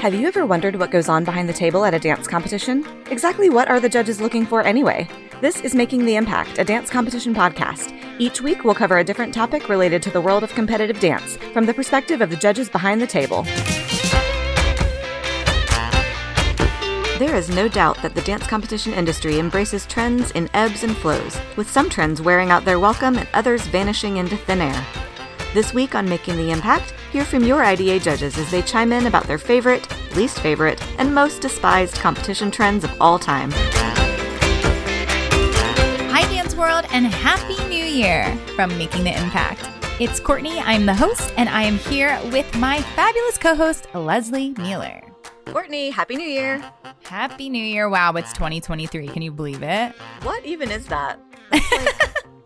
Have you ever wondered what goes on behind the table at a dance competition? Exactly what are the judges looking for anyway? This is Making the Impact, a dance competition podcast. Each week, we'll cover a different topic related to the world of competitive dance from the perspective of the judges behind the table. There is no doubt that the dance competition industry embraces trends in ebbs and flows, with some trends wearing out their welcome and others vanishing into thin air. This week on Making the Impact, hear from your IDA judges as they chime in about their favorite, least favorite, and most despised competition trends of all time. Hi, Dance World, and Happy New Year from Making the Impact. It's Courtney, I'm the host, and I am here with my fabulous co host, Leslie Mueller. Courtney, Happy New Year! Happy New Year. Wow, it's 2023. Can you believe it? What even is that?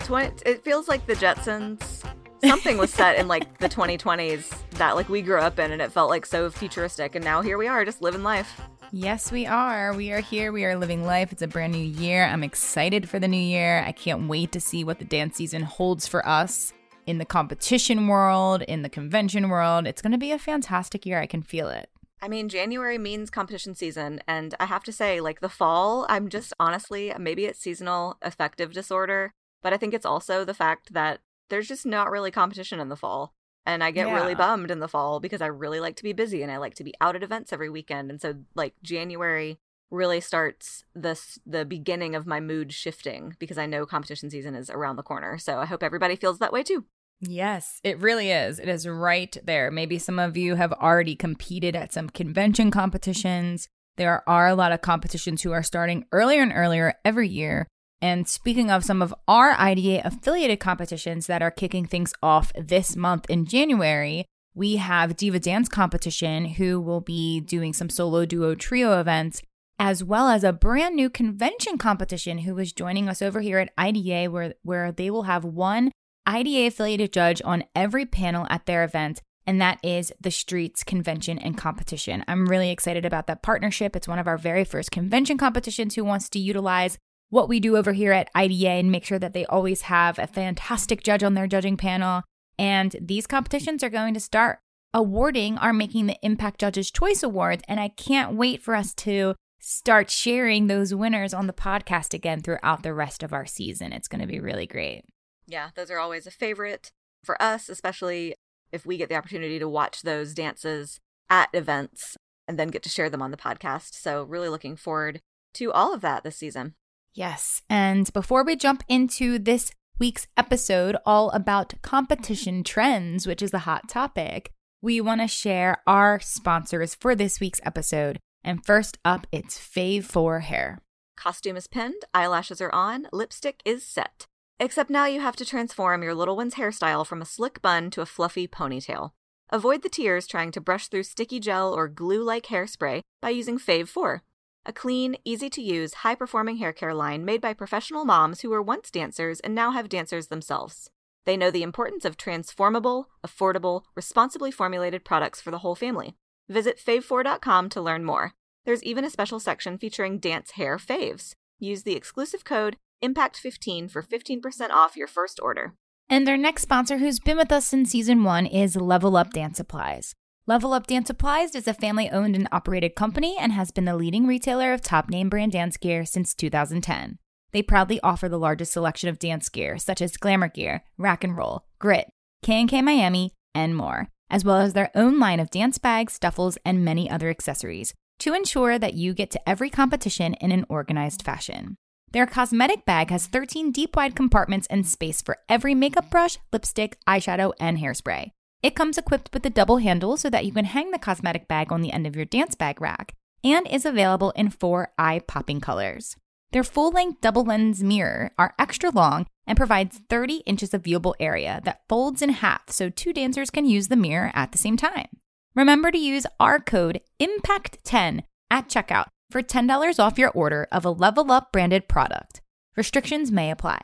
Like 20, it feels like the Jetsons something was set in like the 2020s that like we grew up in and it felt like so futuristic and now here we are just living life. Yes we are. We are here. We are living life. It's a brand new year. I'm excited for the new year. I can't wait to see what the dance season holds for us in the competition world in the convention world. It's going to be a fantastic year. I can feel it. I mean, January means competition season. And I have to say, like the fall, I'm just honestly, maybe it's seasonal affective disorder, but I think it's also the fact that there's just not really competition in the fall. And I get yeah. really bummed in the fall because I really like to be busy and I like to be out at events every weekend. And so like January really starts this the beginning of my mood shifting because I know competition season is around the corner. So I hope everybody feels that way too. Yes, it really is. It is right there. Maybe some of you have already competed at some convention competitions. There are a lot of competitions who are starting earlier and earlier every year. And speaking of some of our IDA affiliated competitions that are kicking things off this month in January, we have Diva Dance Competition, who will be doing some solo, duo, trio events, as well as a brand new convention competition who is joining us over here at IDA, where, where they will have one IDA affiliated judge on every panel at their event. And that is the Streets Convention and Competition. I'm really excited about that partnership. It's one of our very first convention competitions who wants to utilize what we do over here at IDA and make sure that they always have a fantastic judge on their judging panel. And these competitions are going to start awarding our Making the Impact Judges Choice Awards. And I can't wait for us to start sharing those winners on the podcast again throughout the rest of our season. It's going to be really great. Yeah, those are always a favorite for us, especially if we get the opportunity to watch those dances at events and then get to share them on the podcast. So, really looking forward to all of that this season. Yes. And before we jump into this week's episode, all about competition mm-hmm. trends, which is the hot topic, we want to share our sponsors for this week's episode. And first up, it's Fave 4 Hair. Costume is pinned, eyelashes are on, lipstick is set. Except now you have to transform your little one's hairstyle from a slick bun to a fluffy ponytail. Avoid the tears trying to brush through sticky gel or glue like hairspray by using Fave 4 a clean, easy to use, high performing hair care line made by professional moms who were once dancers and now have dancers themselves. They know the importance of transformable, affordable, responsibly formulated products for the whole family. Visit fave4.com to learn more. There's even a special section featuring dance hair faves. Use the exclusive code IMPACT15 for 15% off your first order. And our next sponsor, who's been with us since season one, is Level Up Dance Supplies. Level Up Dance Supplies is a family owned and operated company and has been the leading retailer of top name brand dance gear since 2010. They proudly offer the largest selection of dance gear, such as Glamour Gear, Rack and Roll, Grit, K&K Miami, and more, as well as their own line of dance bags, duffels, and many other accessories to ensure that you get to every competition in an organized fashion. Their cosmetic bag has 13 deep wide compartments and space for every makeup brush, lipstick, eyeshadow, and hairspray. It comes equipped with a double handle so that you can hang the cosmetic bag on the end of your dance bag rack and is available in four eye popping colors. Their full length double lens mirror are extra long and provides 30 inches of viewable area that folds in half so two dancers can use the mirror at the same time. Remember to use our code IMPACT10 at checkout for $10 off your order of a Level Up branded product. Restrictions may apply.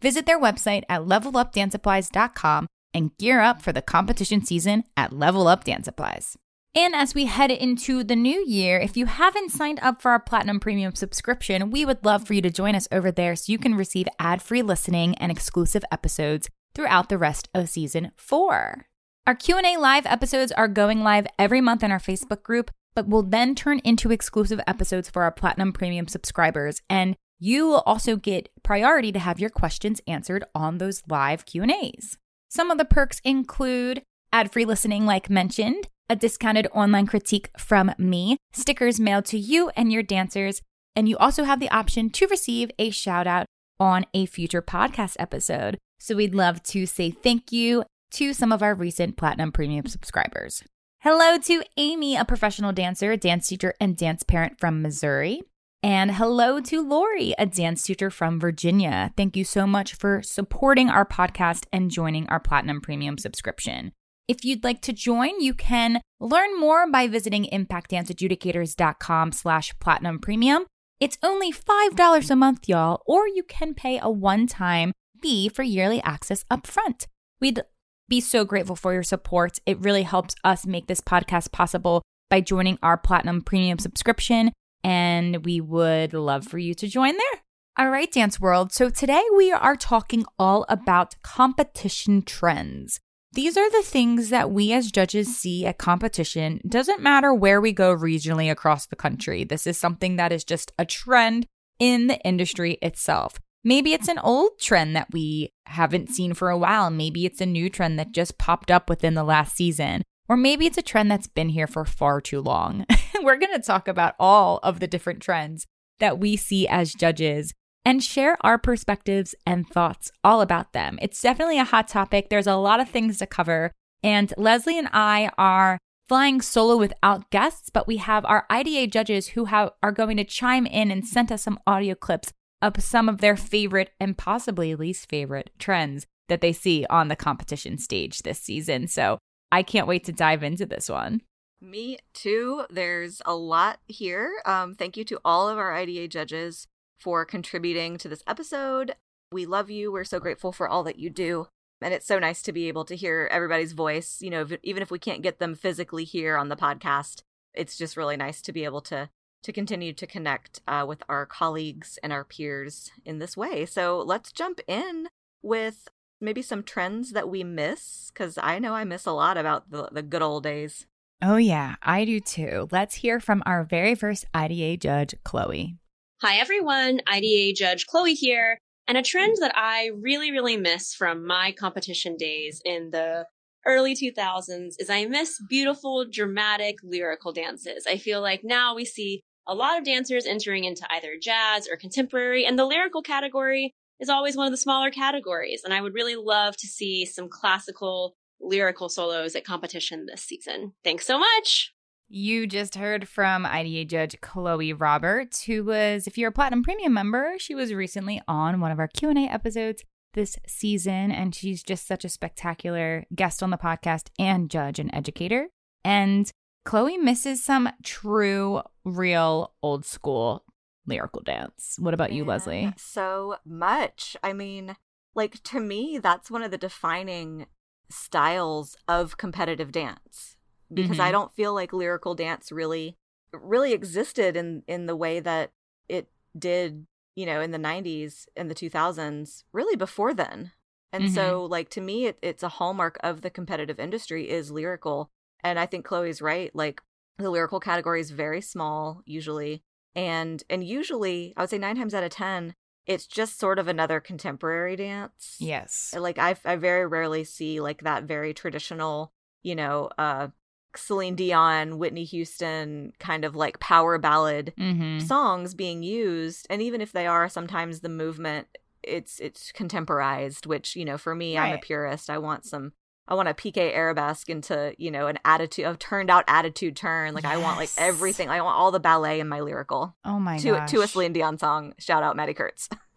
Visit their website at levelupdancesupplies.com and gear up for the competition season at Level Up Dance Supplies. And as we head into the new year, if you haven't signed up for our Platinum Premium subscription, we would love for you to join us over there so you can receive ad free listening and exclusive episodes throughout the rest of season four. Our Q&A live episodes are going live every month in our Facebook group, but will then turn into exclusive episodes for our Platinum Premium subscribers. And you will also get priority to have your questions answered on those live Q&As. Some of the perks include ad-free listening like mentioned, a discounted online critique from me, stickers mailed to you and your dancers, and you also have the option to receive a shout out on a future podcast episode. So we'd love to say thank you to some of our recent Platinum Premium subscribers. Hello to Amy, a professional dancer, dance teacher, and dance parent from Missouri. And hello to Lori, a dance teacher from Virginia. Thank you so much for supporting our podcast and joining our Platinum Premium subscription. If you'd like to join, you can learn more by visiting impactdanceadjudicators.com slash platinum premium. It's only $5 a month, y'all, or you can pay a one-time fee for yearly access upfront. We'd be so grateful for your support. It really helps us make this podcast possible by joining our Platinum Premium subscription, and we would love for you to join there. All right, Dance World. So today we are talking all about competition trends. These are the things that we as judges see at competition. Doesn't matter where we go regionally across the country. This is something that is just a trend in the industry itself. Maybe it's an old trend that we haven't seen for a while. Maybe it's a new trend that just popped up within the last season. Or maybe it's a trend that's been here for far too long. We're going to talk about all of the different trends that we see as judges and share our perspectives and thoughts all about them. It's definitely a hot topic. There's a lot of things to cover. And Leslie and I are flying solo without guests, but we have our IDA judges who have, are going to chime in and send us some audio clips of some of their favorite and possibly least favorite trends that they see on the competition stage this season. So I can't wait to dive into this one. Me too. There's a lot here. Um, thank you to all of our IDA judges for contributing to this episode. We love you. We're so grateful for all that you do. And it's so nice to be able to hear everybody's voice, you know, even if we can't get them physically here on the podcast. It's just really nice to be able to to continue to connect uh, with our colleagues and our peers in this way. So let's jump in with maybe some trends that we miss, because I know I miss a lot about the, the good old days. Oh, yeah, I do too. Let's hear from our very first IDA judge, Chloe. Hi, everyone. IDA judge Chloe here. And a trend that I really, really miss from my competition days in the early 2000s is I miss beautiful, dramatic, lyrical dances. I feel like now we see a lot of dancers entering into either jazz or contemporary, and the lyrical category is always one of the smaller categories. And I would really love to see some classical lyrical solos at competition this season. Thanks so much. You just heard from IDA judge Chloe Roberts, who was, if you're a Platinum Premium member, she was recently on one of our Q&A episodes this season, and she's just such a spectacular guest on the podcast and judge and educator. And Chloe misses some true, real, old school lyrical dance. What about you, Leslie? So much. I mean, like to me, that's one of the defining styles of competitive dance because mm-hmm. I don't feel like lyrical dance really really existed in in the way that it did, you know, in the 90s and the 2000s, really before then. And mm-hmm. so like to me it, it's a hallmark of the competitive industry is lyrical and I think Chloe's right. Like the lyrical category is very small usually. And and usually I would say nine times out of ten, it's just sort of another contemporary dance. Yes. Like I I very rarely see like that very traditional, you know, uh Celine Dion, Whitney Houston kind of like power ballad mm-hmm. songs being used. And even if they are, sometimes the movement it's it's contemporized, which, you know, for me, right. I'm a purist. I want some I want a Piqué arabesque into, you know, an attitude, a turned out attitude turn. Like yes. I want like everything. I want all the ballet in my lyrical. Oh my to, gosh. To a Celine Dion song. Shout out Maddie Kurtz.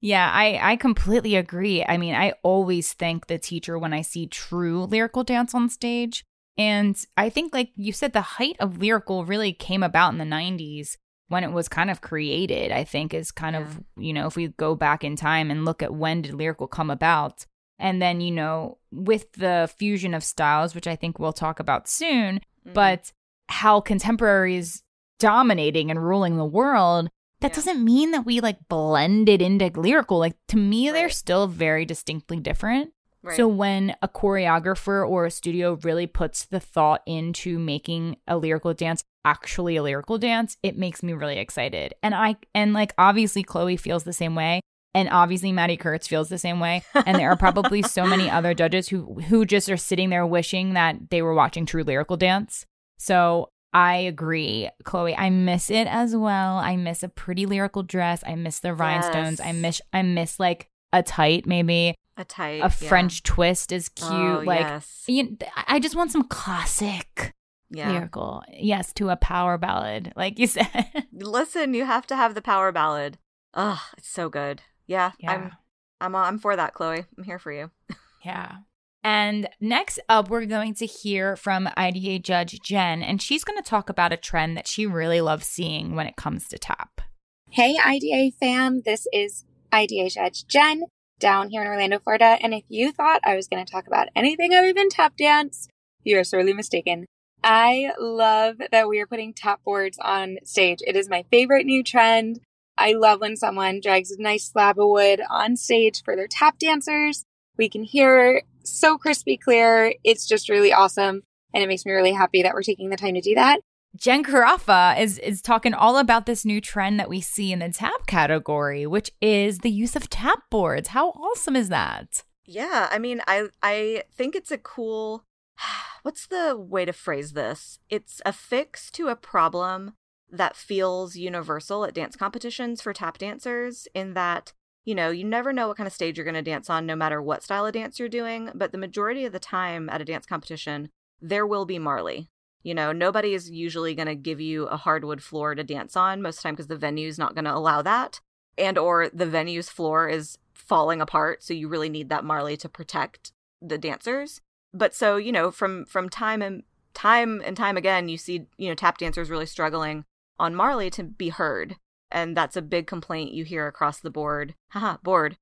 yeah, I, I completely agree. I mean, I always thank the teacher when I see true lyrical dance on stage. And I think, like you said, the height of lyrical really came about in the 90s when it was kind of created, I think, is kind yeah. of, you know, if we go back in time and look at when did lyrical come about, and then, you know, with the fusion of styles, which I think we'll talk about soon, mm-hmm. but how contemporary is dominating and ruling the world, that yeah. doesn't mean that we like blended into lyrical. Like to me, right. they're still very distinctly different. Right. So when a choreographer or a studio really puts the thought into making a lyrical dance actually a lyrical dance, it makes me really excited. And I and like obviously Chloe feels the same way. And obviously Maddie Kurtz feels the same way. And there are probably so many other judges who who just are sitting there wishing that they were watching true lyrical dance. So I agree, Chloe. I miss it as well. I miss a pretty lyrical dress. I miss the rhinestones. Yes. I miss I miss like a tight maybe. A tight. A French yeah. twist is oh, cute. Oh, like yes. you, I just want some classic yeah. lyrical. Yes, to a power ballad, like you said. Listen, you have to have the power ballad. Oh, it's so good. Yeah, yeah. I'm I'm I'm for that, Chloe. I'm here for you. yeah. And next up, we're going to hear from IDA judge Jen, and she's going to talk about a trend that she really loves seeing when it comes to tap. Hey, IDA fam, this is IDA judge Jen down here in Orlando, Florida. And if you thought I was going to talk about anything other than tap dance, you are sorely mistaken. I love that we are putting tap boards on stage. It is my favorite new trend. I love when someone drags a nice slab of wood on stage for their tap dancers. We can hear so crispy clear. It's just really awesome. And it makes me really happy that we're taking the time to do that. Jen Carafa is is talking all about this new trend that we see in the tap category, which is the use of tap boards. How awesome is that? Yeah, I mean, I I think it's a cool what's the way to phrase this? It's a fix to a problem that feels universal at dance competitions for tap dancers in that you know, you never know what kind of stage you're going to dance on, no matter what style of dance you're doing. But the majority of the time at a dance competition, there will be Marley. You know, nobody is usually going to give you a hardwood floor to dance on most of the time because the venue's not going to allow that, and or the venue's floor is falling apart, so you really need that Marley to protect the dancers. But so you know, from from time and time and time again, you see you know tap dancers really struggling on Marley to be heard and that's a big complaint you hear across the board. Haha, board.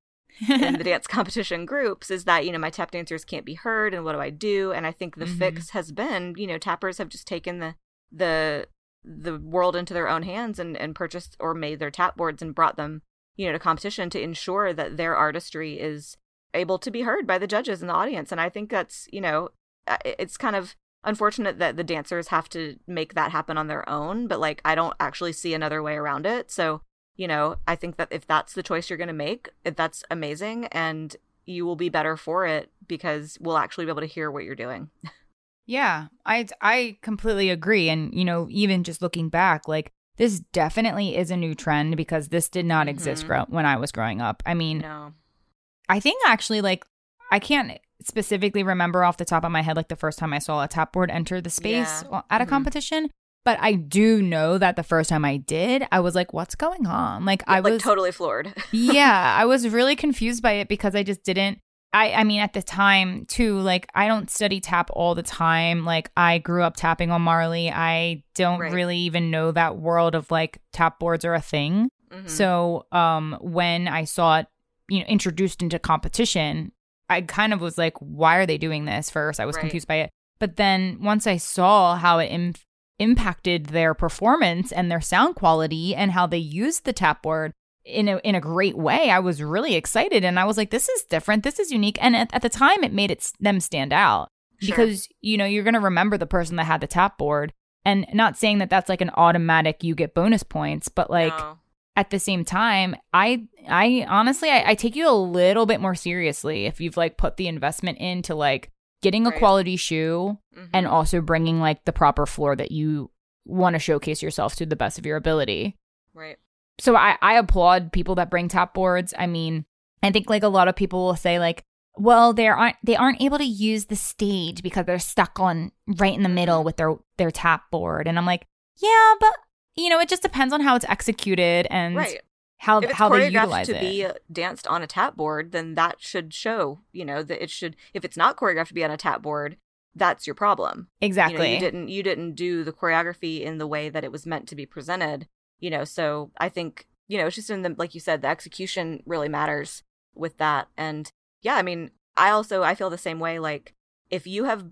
in the dance competition groups is that you know my tap dancers can't be heard and what do I do and I think the mm-hmm. fix has been you know tappers have just taken the the the world into their own hands and and purchased or made their tap boards and brought them you know to competition to ensure that their artistry is able to be heard by the judges and the audience and I think that's you know it's kind of unfortunate that the dancers have to make that happen on their own, but like I don't actually see another way around it. So, you know, I think that if that's the choice you're going to make, that's amazing and you will be better for it because we'll actually be able to hear what you're doing. yeah, I I completely agree and you know, even just looking back, like this definitely is a new trend because this did not mm-hmm. exist when I was growing up. I mean, no. I think actually like I can't specifically remember off the top of my head like the first time I saw a tap board enter the space yeah. at a mm-hmm. competition. But I do know that the first time I did, I was like, what's going on? Like I was like totally floored. yeah. I was really confused by it because I just didn't I, I mean, at the time too, like I don't study tap all the time. Like I grew up tapping on Marley. I don't right. really even know that world of like tap boards are a thing. Mm-hmm. So um, when I saw it, you know, introduced into competition, I kind of was like, why are they doing this? First, I was right. confused by it. But then once I saw how it Im- impacted their performance and their sound quality and how they used the tap board in a, in a great way, I was really excited. And I was like, this is different. This is unique. And at, at the time, it made it them stand out sure. because, you know, you're going to remember the person that had the tap board. And not saying that that's like an automatic, you get bonus points, but like, no at the same time i i honestly I, I, take you a little bit more seriously if you've like put the investment into like getting a quality shoe mm-hmm. and also bringing like the proper floor that you want to showcase yourself to the best of your ability. Right. So i i applaud people that bring tap boards. I mean i think like a lot of people will say like well they aren't they aren't able to use the stage because they're stuck on right in the middle mm-hmm. with their their tap board. And i'm like yeah but you know, it just depends on how it's executed and right. how if it's how they utilize it. to it. be danced on a tap board, then that should show. You know that it should. If it's not choreographed to be on a tap board, that's your problem. Exactly. You, know, you didn't you didn't do the choreography in the way that it was meant to be presented. You know, so I think you know it's just in the like you said, the execution really matters with that. And yeah, I mean, I also I feel the same way. Like if you have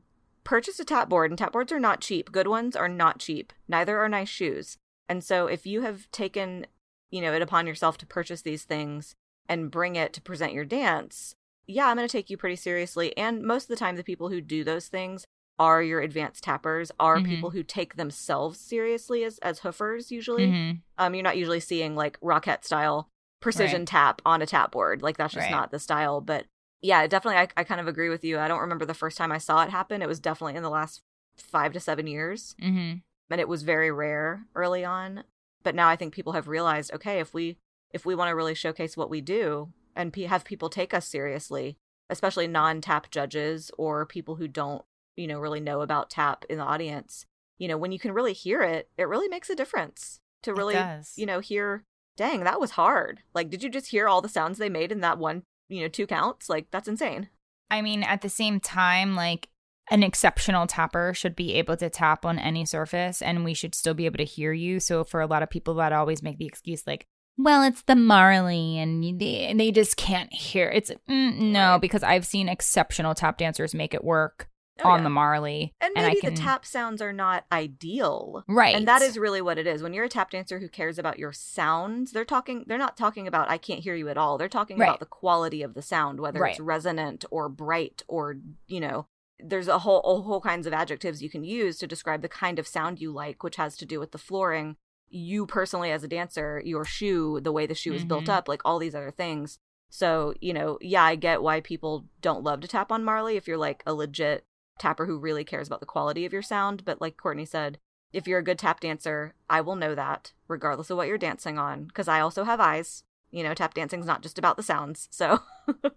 purchased a tap board, and tap boards are not cheap. Good ones are not cheap. Neither are nice shoes. And so if you have taken, you know, it upon yourself to purchase these things and bring it to present your dance, yeah, I'm going to take you pretty seriously. And most of the time, the people who do those things are your advanced tappers, are Mhm. people who take themselves seriously as, as hoofers, usually. Mhm. Um, you're not usually seeing like rocket style precision tap on a tap board. Like that's just Right. not the style. But yeah, definitely, I, I kind of agree with you. I don't remember the first time I saw it happen. It was definitely in the last five to seven years, Mhm. And it was very rare early on. But now I think people have realized, okay, if we if we want to really showcase what we do and pe have people take us seriously, especially non-tap judges or people who don't, you know, really know about tap in the audience, you know, when you can really hear it, it really makes a difference to really, you know, hear, dang, that was hard. Like, did you just hear all the sounds they made in that one, you know, two counts? Like, that's insane. I mean, at the same time, like an exceptional tapper should be able to tap on any surface and we should still be able to hear you. So for a lot of people that always make the excuse like, well, it's the Marley and they, they just can't hear. It's mm, no, because I've seen exceptional tap dancers make it work Oh, on yeah. the Marley. And maybe can, the tap sounds are not ideal. Right. And that is really what it is. When you're a tap dancer who cares about your sounds, they're talking they're not talking about I can't hear you at all. They're talking Right. about the quality of the sound, whether it's resonant or bright or, you know, there's a whole a whole kinds of adjectives you can use to describe the kind of sound you like, which has to do with the flooring, you personally as a dancer, your shoe, the way the shoe is built Mhm. up, like all these other things. So, you know, yeah, I get why people don't love to tap on Marley if you're like a legit tapper who really cares about the quality of your sound. But like Courtney said, if you're a good tap dancer, I will know that regardless of what you're dancing on because I also have eyes. You know, tap dancing's not just about the sounds. So,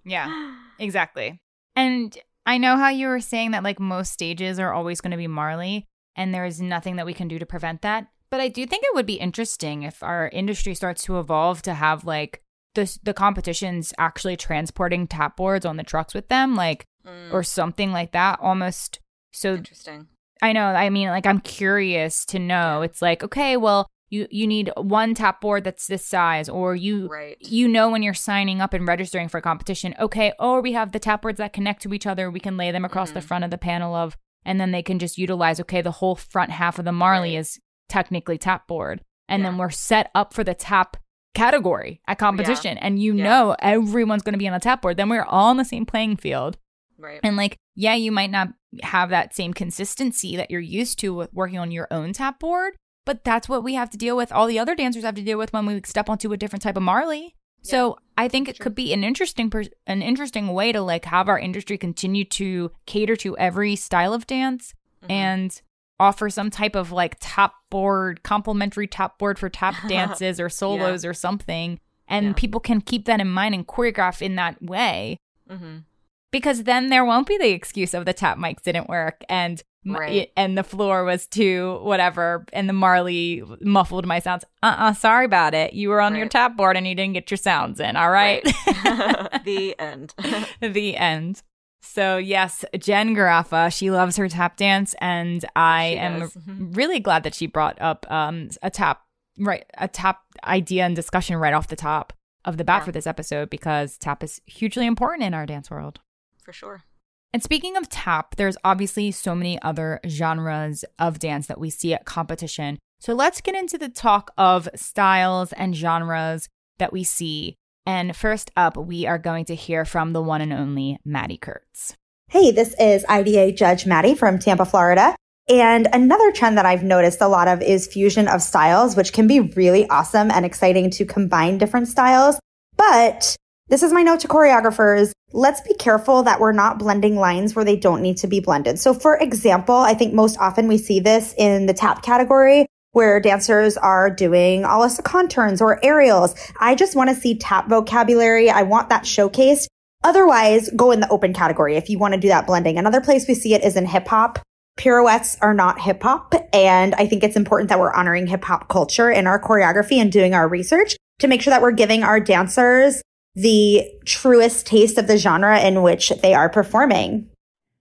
Yeah, exactly. And I know how you were saying that like most stages are always going to be Marley and there is nothing that we can do to prevent that. But I do think it would be interesting if our industry starts to evolve to have like the the competitions actually transporting tap boards on the trucks with them like Mm, or something like that almost so interesting. I know. I mean, like I'm curious to know. It's like, okay, well, you you need one tap board that's this size, or you Right. you know when you're signing up and registering for a competition. Okay, or we have the tap boards that connect to each other. We can lay them across the Mhm. front of the panel of, and then they can just utilize. Okay, the whole front half of the Marley Right. is technically tap board, and then we're set up for the tap category at competition, and you Yeah. know everyone's going to be on a tap board. Then we're all on the same playing field. Right. And like, yeah, you might not have that same consistency that you're used to with working on your own tap board, but that's what we have to deal with. All the other dancers have to deal with when we step onto a different type of Marley. So I think it could be an interesting, pers- an interesting way to like have our industry continue to cater to every style of dance Mhm. and offer some type of like tap board, complimentary tap board for tap dances or solos or something. And Yeah. people can keep that in mind and choreograph in that way Mhm. because then there won't be the excuse of the tap mics didn't work and Right. and the floor was too whatever and the Marley muffled my sounds. Uh-uh, sorry about it. You were on your tap board and you didn't get your sounds in. All right. the end. the end. So yes, Jen Garaffa, she loves her tap dance and I She am does. really glad that she brought up um a tap right a tap idea and discussion right off the top of the bat Yeah. for this episode because tap is hugely important in our dance world. For sure. And speaking of tap, there's obviously so many other genres of dance that we see at competition. So let's get into the talk of styles and genres that we see. And first up, we are going to hear from the one and only Maddie Kurtz. Hey, this is IDA Judge Maddie from Tampa, Florida. And another trend that I've noticed a lot of is fusion of styles, which can be really awesome and exciting to combine different styles. But this is my note to choreographers. Let's be careful that we're not blending lines where they don't need to be blended. So for example, I think most often we see this in the tap category where dancers are doing à la seconde turns or aerials. I just want to see tap vocabulary. I want that showcased. Otherwise, go in the open category if you want to do that blending. Another place we see it is in hip hop. Pirouettes are not hip hop. And I think it's important that we're honoring hip hop culture in our choreography and doing our research to make sure that we're giving our dancers the truest taste of the genre in which they are performing.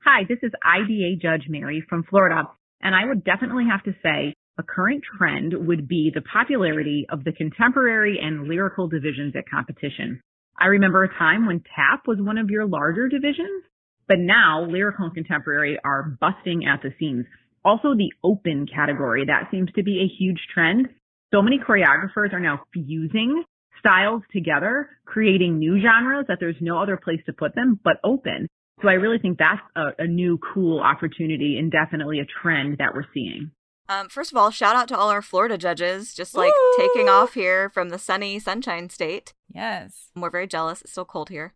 Hi, this is IDA Judge Mary from Florida, and I would definitely have to say a current trend would be the popularity of the contemporary and lyrical divisions at competition. I remember a time when tap was one of your larger divisions, but now lyrical and contemporary are busting at the seams. Also the open category, that seems to be a huge trend. So many choreographers are now fusing styles together, creating new genres that there's no other place to put them but open. So I really think that's a, a new cool opportunity and definitely a trend that we're seeing. Um, first of all, shout out to all our Florida judges, just like Woo! taking off here from the sunny Sunshine State. Yes. We're very jealous. It's still cold here.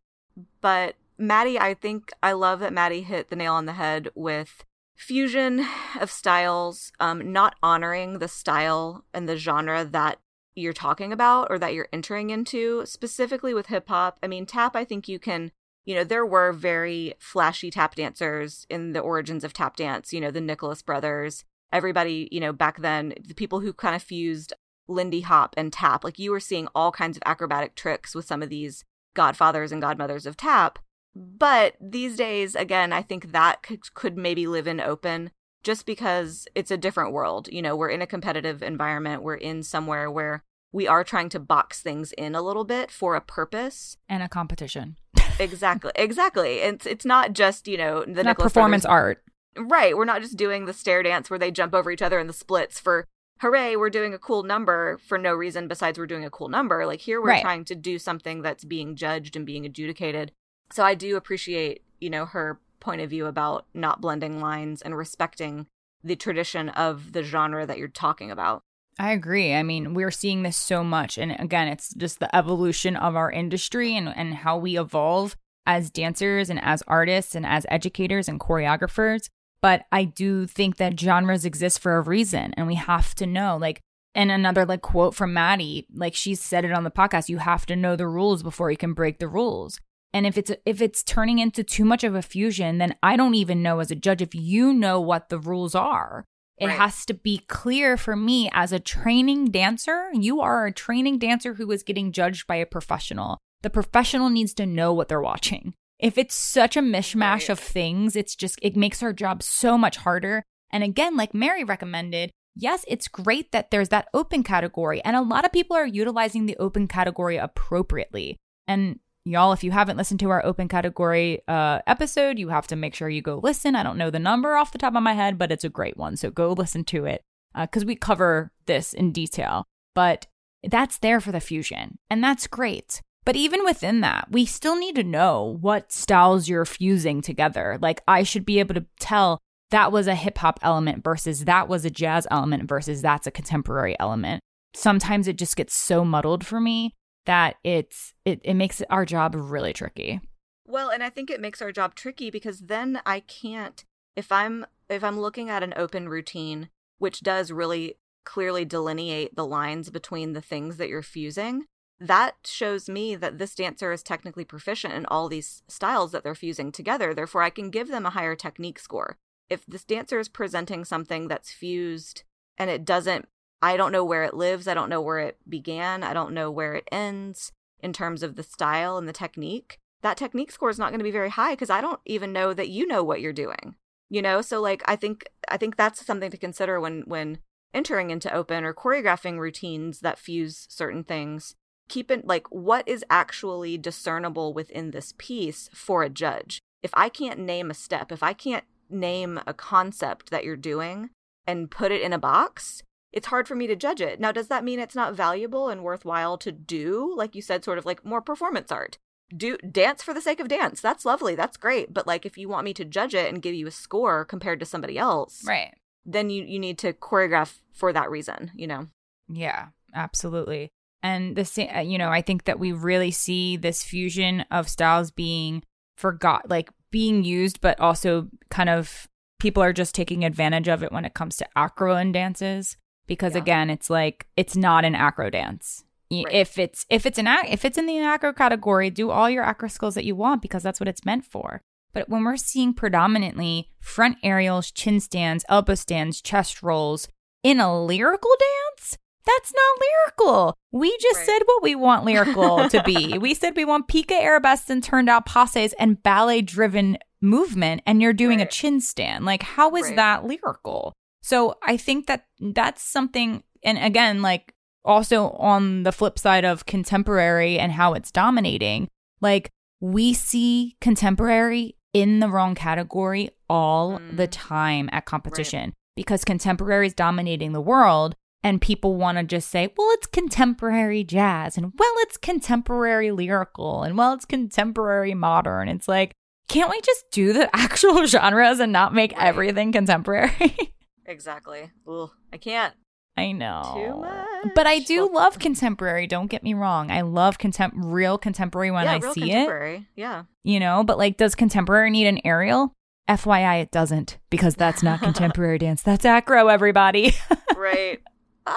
But Maddie, I think I love that Maddie hit the nail on the head with fusion of styles, um, not honoring the style and the genre that you're talking about or that you're entering into, specifically with hip hop. I mean, tap, I think you can, you know, there were very flashy tap dancers in the origins of tap dance, you know, the Nicholas brothers, everybody, you know, back then, the people who kind of fused Lindy Hop and tap, like you were seeing all kinds of acrobatic tricks with some of these godfathers and godmothers of tap. But these days, again, I think that could, could maybe live in open just because it's a different world. You know, we're in a competitive environment, we're in somewhere where we are trying to box things in a little bit for a purpose. And a competition. exactly. Exactly. It's it's not just, you know, the not performance brothers- art. Right. We're not just doing the stair dance where they jump over each other in the splits for hooray, we're doing a cool number for no reason besides we're doing a cool number. Like here we're Right. trying to do something that's being judged and being adjudicated. So I do appreciate, you know, her point of view about not blending lines and respecting the tradition of the genre that you're talking about. I agree. I mean, we're seeing this so much. And again, it's just the evolution of our industry and, and how we evolve as dancers and as artists and as educators and choreographers. But I do think that genres exist for a reason and we have to know. Like, and another like quote from Maddie, like she said it on the podcast, you have to know the rules before you can break the rules. And if it's if it's turning into too much of a fusion, then I don't even know as a judge if you know what the rules are. It Right. has to be clear for me as a training dancer. You are a training dancer who is getting judged by a professional. The professional needs to know what they're watching. If it's such a mishmash Right. of things, it's just, it makes our job so much harder. And again, like Mary recommended, yes, it's great that there's that open category. And a lot of people are utilizing the open category appropriately. And y'all, if you haven't listened to our open category uh, episode, you have to make sure you go listen. I don't know the number off the top of my head, but it's a great one. So go listen to it because we cover this in detail. But that's there for the fusion, and that's great. But even within that, we still need to know what styles you're fusing together. Like, I should be able to tell that was a hip hop element versus that was a jazz element versus that's a contemporary element. Sometimes it just gets so muddled for me that it's it, it makes our job really tricky. Well, and I think it makes our job tricky because then I can't if I'm if I'm looking at an open routine which does really clearly delineate the lines between the things that you're fusing, that shows me that this dancer is technically proficient in all these styles that they're fusing together. Therefore, I can give them a higher technique score. If this dancer is presenting something that's fused and it doesn't I don't know where it lives, I don't know where it began, I don't know where it ends in terms of the style and the technique, that technique score is not going to be very high because I don't even know that you know what you're doing. You know, so like I think I think that's something to consider when when entering into open or choreographing routines that fuse certain things. Keep in like what is actually discernible within this piece for a judge. If I can't name a step, if I can't name a concept that you're doing and put it in a box, it's hard for me to judge it. Now, does that mean it's not valuable and worthwhile to do? Like you said, sort of like more performance art. Do dance for the sake of dance. That's lovely. That's great. But like if you want me to judge it and give you a score compared to somebody else, Right. then you, you need to choreograph for that reason, you know? Yeah, absolutely. And the same, uh, you know, I think that we really see this fusion of styles being forgot, like being used, but also kind of people are just taking advantage of it when it comes to acro and dances. Because Yeah. again, it's like it's not an acro dance. Right. If it's if it's an if it's in the acro category, do all your acro skills that you want because that's what it's meant for. But when we're seeing predominantly front aerials, chin stands, elbow stands, chest rolls in a lyrical dance, that's not lyrical. We just Right. said what we want lyrical to be. We said we want piqué arabesques and turned out passes and ballet driven movement, and you're doing a chin stand. Like, how is Right. that lyrical? So I think that that's something, and again, like also on the flip side of contemporary and how it's dominating, like we see contemporary in the wrong category all Mm. the time at competition because contemporary is dominating the world and people want to just say, well, it's contemporary jazz, and well, it's contemporary lyrical, and well, it's contemporary modern. It's like, can't we just do the actual genres and not make Right. everything contemporary? Exactly. Ugh, I can't. I know. Too much. But I do Well- love contemporary. Don't get me wrong. I love contem- real contemporary when yeah, I see it. Yeah. You know, but like, does contemporary need an aerial? FYI, it doesn't because that's not contemporary dance. That's acro, everybody. Right. ah!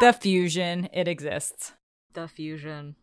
the fusion, it exists. The fusion.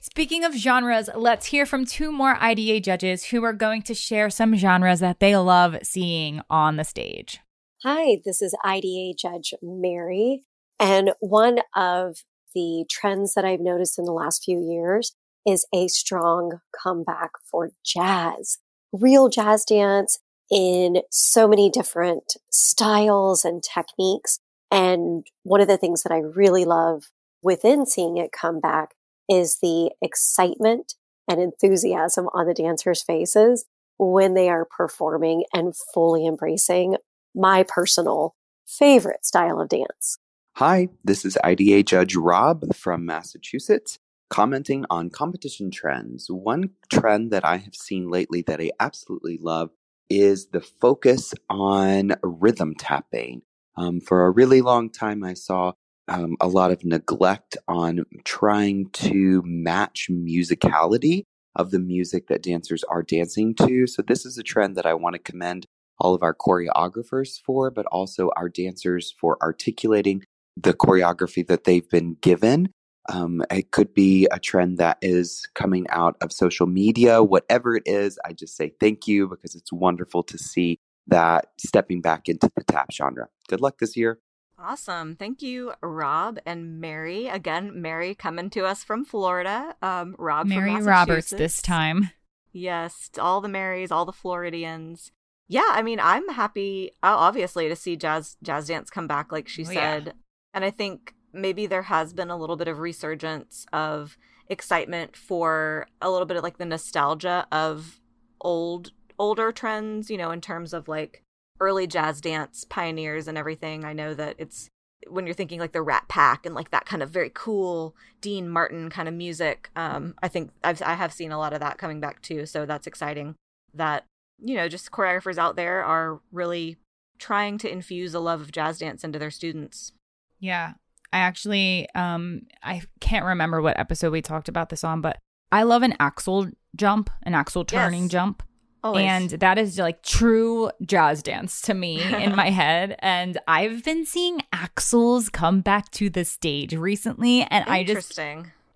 Speaking of genres, let's hear from two more IDA judges who are going to share some genres that they love seeing on the stage. Hi, this is IDA Judge Mary. And one of the trends that I've noticed in the last few years is a strong comeback for jazz, real jazz dance in so many different styles and techniques. And one of the things that I really love within seeing it come back is the excitement and enthusiasm on the dancers' faces when they are performing and fully embracing my personal favorite style of dance. Hi, this is IDA Judge Rob from Massachusetts commenting on competition trends. One trend that I have seen lately that I absolutely love is the focus on rhythm tapping. Um, for a really long time, I saw um, a lot of neglect on trying to match musicality of the music that dancers are dancing to. So, this is a trend that I want to commend all of our choreographers for, but also our dancers for articulating the choreography that they've been given. Um, it could be a trend that is coming out of social media. Whatever it is, I just say thank you because it's wonderful to see that stepping back into the tap genre. Good luck this year. Awesome. Thank you, Rob and Mary. Again, Mary coming to us from Florida. Um, Rob from Mary Roberts this time. Yes, all the Marys, all the Floridians. Yeah, I mean, I'm happy, obviously, to see jazz jazz dance come back, like she Oh, yeah. said. And I think maybe there has been a little bit of resurgence of excitement for a little bit of like the nostalgia of old older trends, you know, in terms of like early jazz dance pioneers and everything. I know that it's when you're thinking like the Rat Pack and like that kind of very cool Dean Martin kind of music. Um, I think I've I have seen a lot of that coming back too, so that's exciting. That you know, just choreographers out there are really trying to infuse a love of jazz dance into their students. Yeah. I actually um I can't remember what episode we talked about this on, but I love an axle jump, an axle turning Yes. jump. Always. And that is like true jazz dance to me in my head. And I've been seeing axles come back to the stage recently. And I just,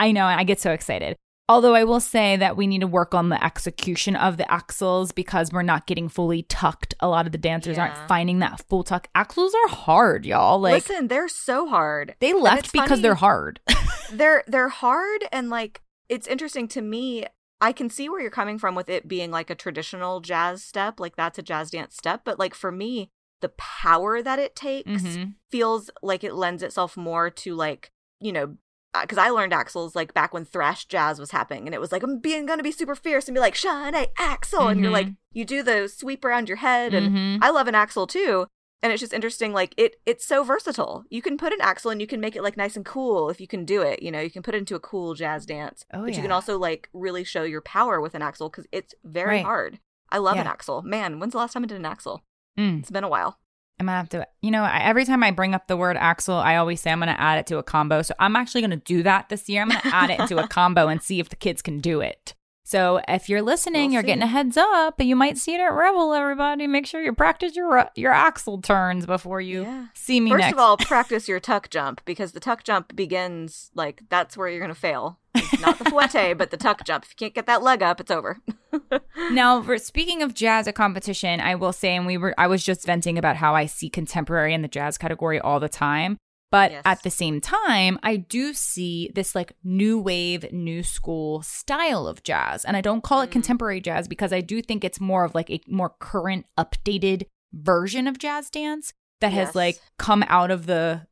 I know, I get so excited. Although I will say that we need to work on the execution of the axles because we're not getting fully tucked. A lot of the dancers Yeah. aren't finding that full tuck. Axles are hard, y'all. Like Listen, they're so hard. they left because funny- they're hard. they're they're hard and like it's interesting to me i can see where you're coming from with it being like a traditional jazz step like that's a jazz dance step but like for me the power that it takes Mhm. feels like it lends itself more to like you know because I learned axles like back when thrash jazz was happening, and it was like I'm being gonna be super fierce and be like chaîné axle, and you're like you do the sweep around your head, and Mhm. I love an axle too. And it's just interesting, like it it's so versatile. You can put an axle and you can make it like nice and cool if you can do it. You know, you can put it into a cool jazz dance. Oh, but you can also like really show your power with an axle because it's very Right. hard. I love an Yeah. axle. Man, when's the last time I did an axle? Mm. It's been a while. I'm gonna have to, you know, I, every time I bring up the word axle, I always say I'm gonna add it to a combo. So I'm actually gonna do that this year. I'm gonna add it into a combo and see if the kids can do it. So if you're listening, We'll you're getting a heads up, and you might see it at Revel. Everybody, make sure you practice your uh, your axle turns before you Yeah. see me First next. of all, practice your tuck jump because the tuck jump begins like that's where you're gonna fail. It's not the fouette, but the tuck jump. If you can't get that leg up, it's over. now, for, speaking of jazz at competition, I will say, and we were, I was just venting about how I see contemporary in the jazz category all the time. But Yes. at the same time, I do see this like new wave, new school style of jazz. And I don't call it Mm. contemporary jazz because I do think it's more of like a more current, updated version of jazz dance that has like come out of the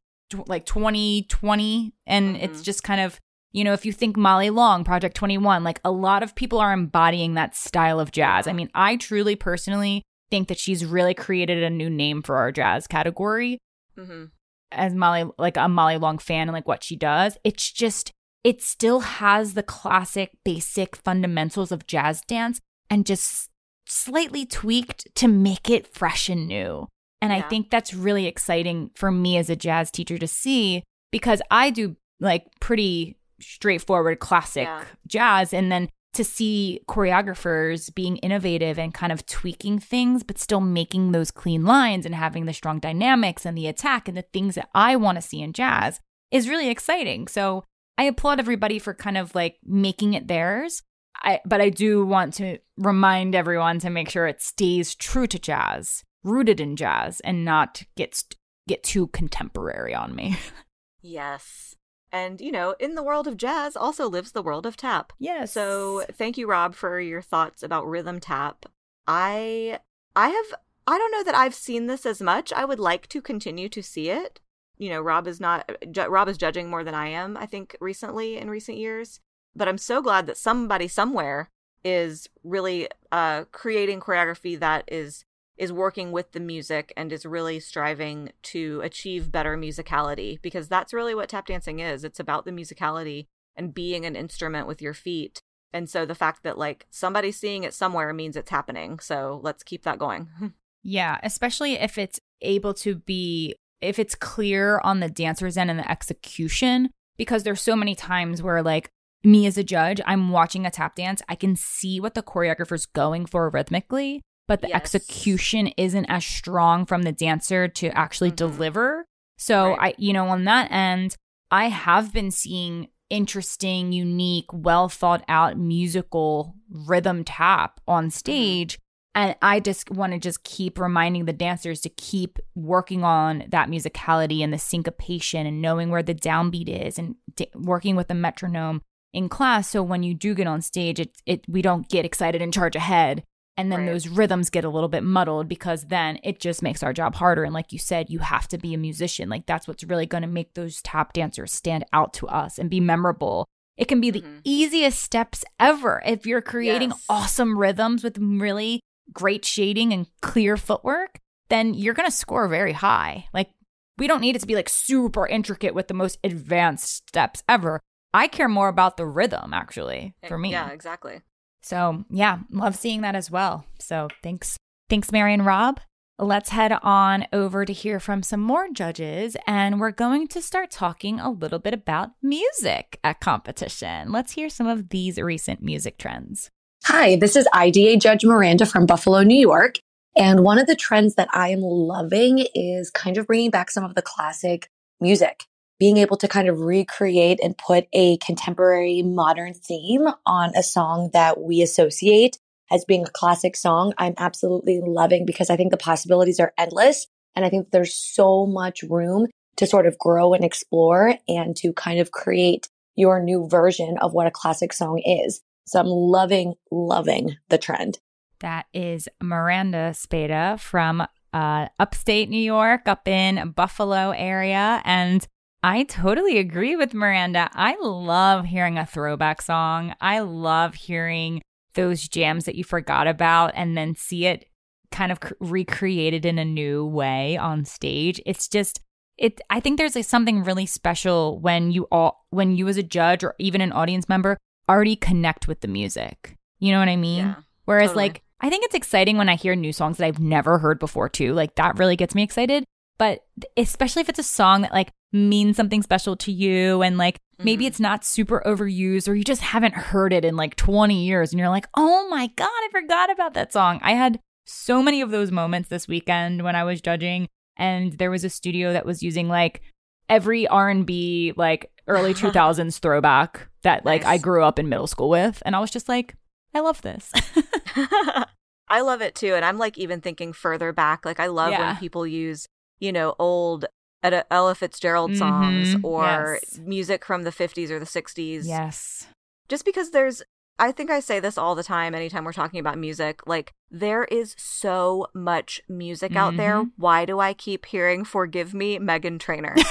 like 2020. And it's Mhm. just kind of, you know, if you think Molly Long, Project 21, like a lot of people are embodying that style of jazz. I mean, I truly personally think that she's really created a new name for our jazz category. hmm as Molly like a Molly Long fan and like what she does. It's just it still has the classic basic fundamentals of jazz dance and just slightly tweaked to make it fresh and new. And yeah. I think that's really exciting for me as a jazz teacher to see because I do like pretty straightforward classic yeah. jazz and then to see choreographers being innovative and kind of tweaking things but still making those clean lines and having the strong dynamics and the attack and the things that I want to see in jazz is really exciting. So I applaud everybody for kind of like making it theirs. I, but I do want to remind everyone to make sure it stays true to jazz, rooted in jazz, and not gets get too contemporary on me. yes. And, you know, in the world of jazz also lives the world of tap. Yes. So thank you, Rob, for your thoughts about rhythm tap. I I have I don't know that I've seen this as much. I would like to continue to see it. You know, Rob is not Rob is judging more than I am, I think, recently in recent years. But I'm so glad that somebody somewhere is really uh creating choreography that is is working with the music and is really striving to achieve better musicality because that's really what tap dancing is. It's about the musicality and being an instrument with your feet. And so the fact that like somebody's seeing it somewhere means it's happening. So let's keep that going. yeah, especially if it's able to be if it's clear on the dancer's end and the execution because there's so many times where like me as a judge, I'm watching a tap dance, I can see what the choreographer's going for rhythmically, but the yes. execution isn't as strong from the dancer to actually mm-hmm. deliver. So right. I, you know, on that end, I have been seeing interesting, unique, well thought out musical rhythm tap on mm-hmm. stage. And I just want to just keep reminding the dancers to keep working on that musicality and the syncopation and knowing where the downbeat is and d- working with the metronome in class. So when you do get on stage, it, it we don't get excited and charge ahead and then right. those rhythms get a little bit muddled because then it just makes our job harder. And like you said you have to be a musician. Like that's what's really going to make those tap dancers stand out to us and be memorable. It can be the mm-hmm. easiest steps ever if you're creating yes. awesome rhythms with really great shading and clear footwork then you're going to score very high. Like we don't need it to be like super intricate with the most advanced steps ever. I care more about the rhythm actually eh, for me. yeah exactly so, yeah, love seeing that as well. So, thanks. Thanks, Mary and Rob. Let's head on over to hear from some more judges, and we're going to start talking a little bit about music at competition. Let's hear some of these recent music trends. Hi, this is IDA Judge Miranda from Buffalo, New York. And one of the trends that I am loving is kind of bringing back some of the classic music being able to kind of recreate and put a contemporary modern theme on a song that we associate as being a classic song, I'm absolutely loving because I think the possibilities are endless. And I think there's so much room to sort of grow and explore and to kind of create your new version of what a classic song is. So I'm loving, loving the trend. That is Miranda Spada from uh, upstate New York, up in Buffalo area. And I totally agree with Miranda. I love hearing a throwback song. I love hearing those jams that you forgot about and then see it kind of recreated in a new way on stage. It's just it I think there's like something really special when you all when you as a judge or even an audience member already connect with the music. You know what I mean? Yeah, Whereas totally. like I think it's exciting when I hear new songs that I've never heard before too. Like that really gets me excited. But especially if it's a song that like means something special to you and like maybe mm-hmm. it's not super overused or you just haven't heard it in like 20 years and you're like, "Oh my god, I forgot about that song." I had so many of those moments this weekend when I was judging and there was a studio that was using like every R&B like early 2000s throwback that like nice. I grew up in middle school with and I was just like, "I love this." I love it too and I'm like even thinking further back like I love yeah. when people use you know, old Ella Fitzgerald mm-hmm. songs or yes. music from the 50s or the 60s. Yes. Just because there's, I think I say this all the time anytime we're talking about music, like, there is so much music mm-hmm. out there. Mm-hmm. Why do I keep hearing Forgive Me, Meghan Trainor?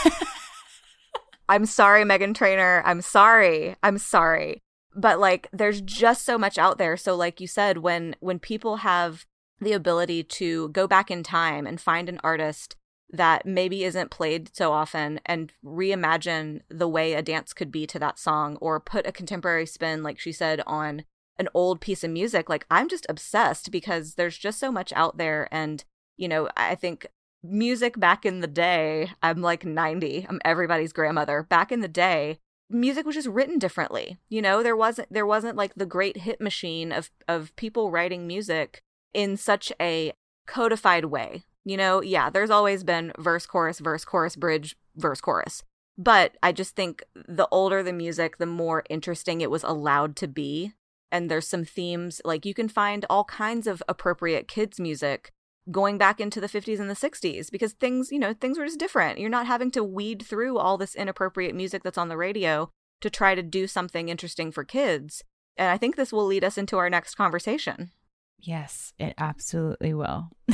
I'm sorry, Meghan Trainor. I'm sorry. I'm sorry. But like there's just so much out there. So like you said when when people have the ability to go back in time and find an artist that maybe isn't played so often and reimagine the way a dance could be to that song or put a contemporary spin like she said on an old piece of music. Like i'm just obsessed because there's just so much out there and you know i think music back in the day i'm like 90 i'm everybody's grandmother. Back in the day music was just written differently you know? There wasn't there wasn't like the great hit machine of of people writing music in such a codified way you know yeah there's always been verse chorus verse chorus bridge verse chorus but i just think the older the music the more interesting it was allowed to be and there's some themes like you can find all kinds of appropriate kids music going back into the 50s and the 60s because things, you know, things were just different. You're not having to weed through all this inappropriate music that's on the radio to try to do something interesting for kids. And I think this will lead us into our next conversation. Yes, it absolutely will.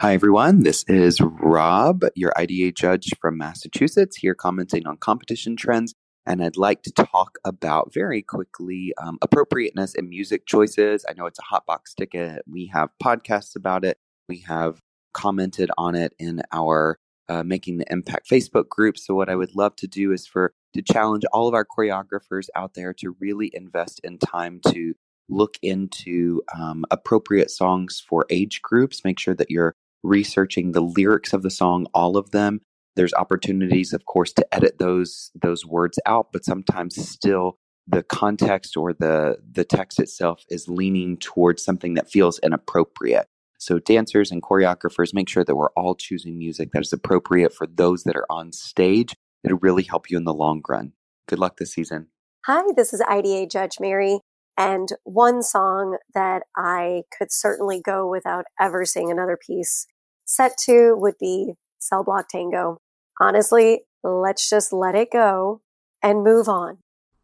Hi, everyone. This is Rob, your IDA judge from Massachusetts, here commenting on competition trends. And I'd like to talk about very quickly um, appropriateness in music choices. I know it's a hot box ticket. We have podcasts about it. We have commented on it in our uh, Making the Impact Facebook group. So, what I would love to do is for to challenge all of our choreographers out there to really invest in time to look into um, appropriate songs for age groups. Make sure that you're researching the lyrics of the song, all of them, there's opportunities, of course, to edit those those words out, but sometimes still the context or the the text itself is leaning towards something that feels inappropriate. So dancers and choreographers make sure that we're all choosing music that is appropriate for those that are on stage. It'll really help you in the long run. Good luck this season. Hi, this is IDA Judge Mary. And one song that I could certainly go without ever seeing another piece set to would be Cell Block Tango. Honestly, let's just let it go and move on.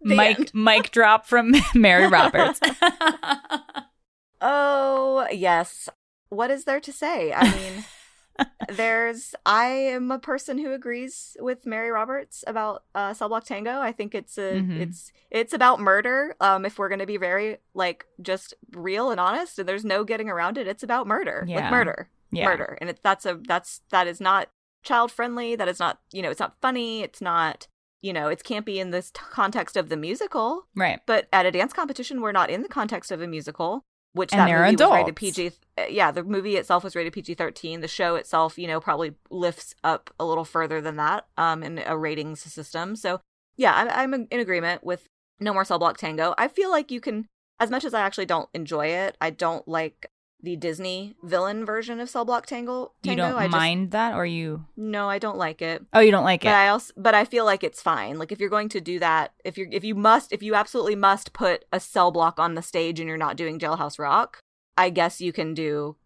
Mike Mike drop from Mary Roberts. oh, yes. What is there to say? I mean, there's I am a person who agrees with Mary Roberts about uh Cell Block Tango. I think it's a mm-hmm. it's it's about murder. Um if we're going to be very like just real and honest and there's no getting around it, it's about murder. Yeah. Like murder. Yeah. Murder. And it, that's a that's that is not child friendly That is not you know it's not funny it's not you know it can't be in this t- context of the musical right but at a dance competition we're not in the context of a musical which and that they're movie adults. was rated PG. Uh, yeah, the movie itself was rated PG thirteen. The show itself, you know, probably lifts up a little further than that um, in a ratings system. So yeah, I'm, I'm in agreement with No More Cell Block Tango. I feel like you can, as much as I actually don't enjoy it, I don't like the Disney villain version of Cell Block Tango. Tango. You don't I mind that, or you? No, I don't like it. Oh, you don't like but it. I also, but I feel like it's fine. Like if you're going to do that, if you're, if you must, if you absolutely must put a cell block on the stage and you're not doing Jailhouse Rock, I guess you can do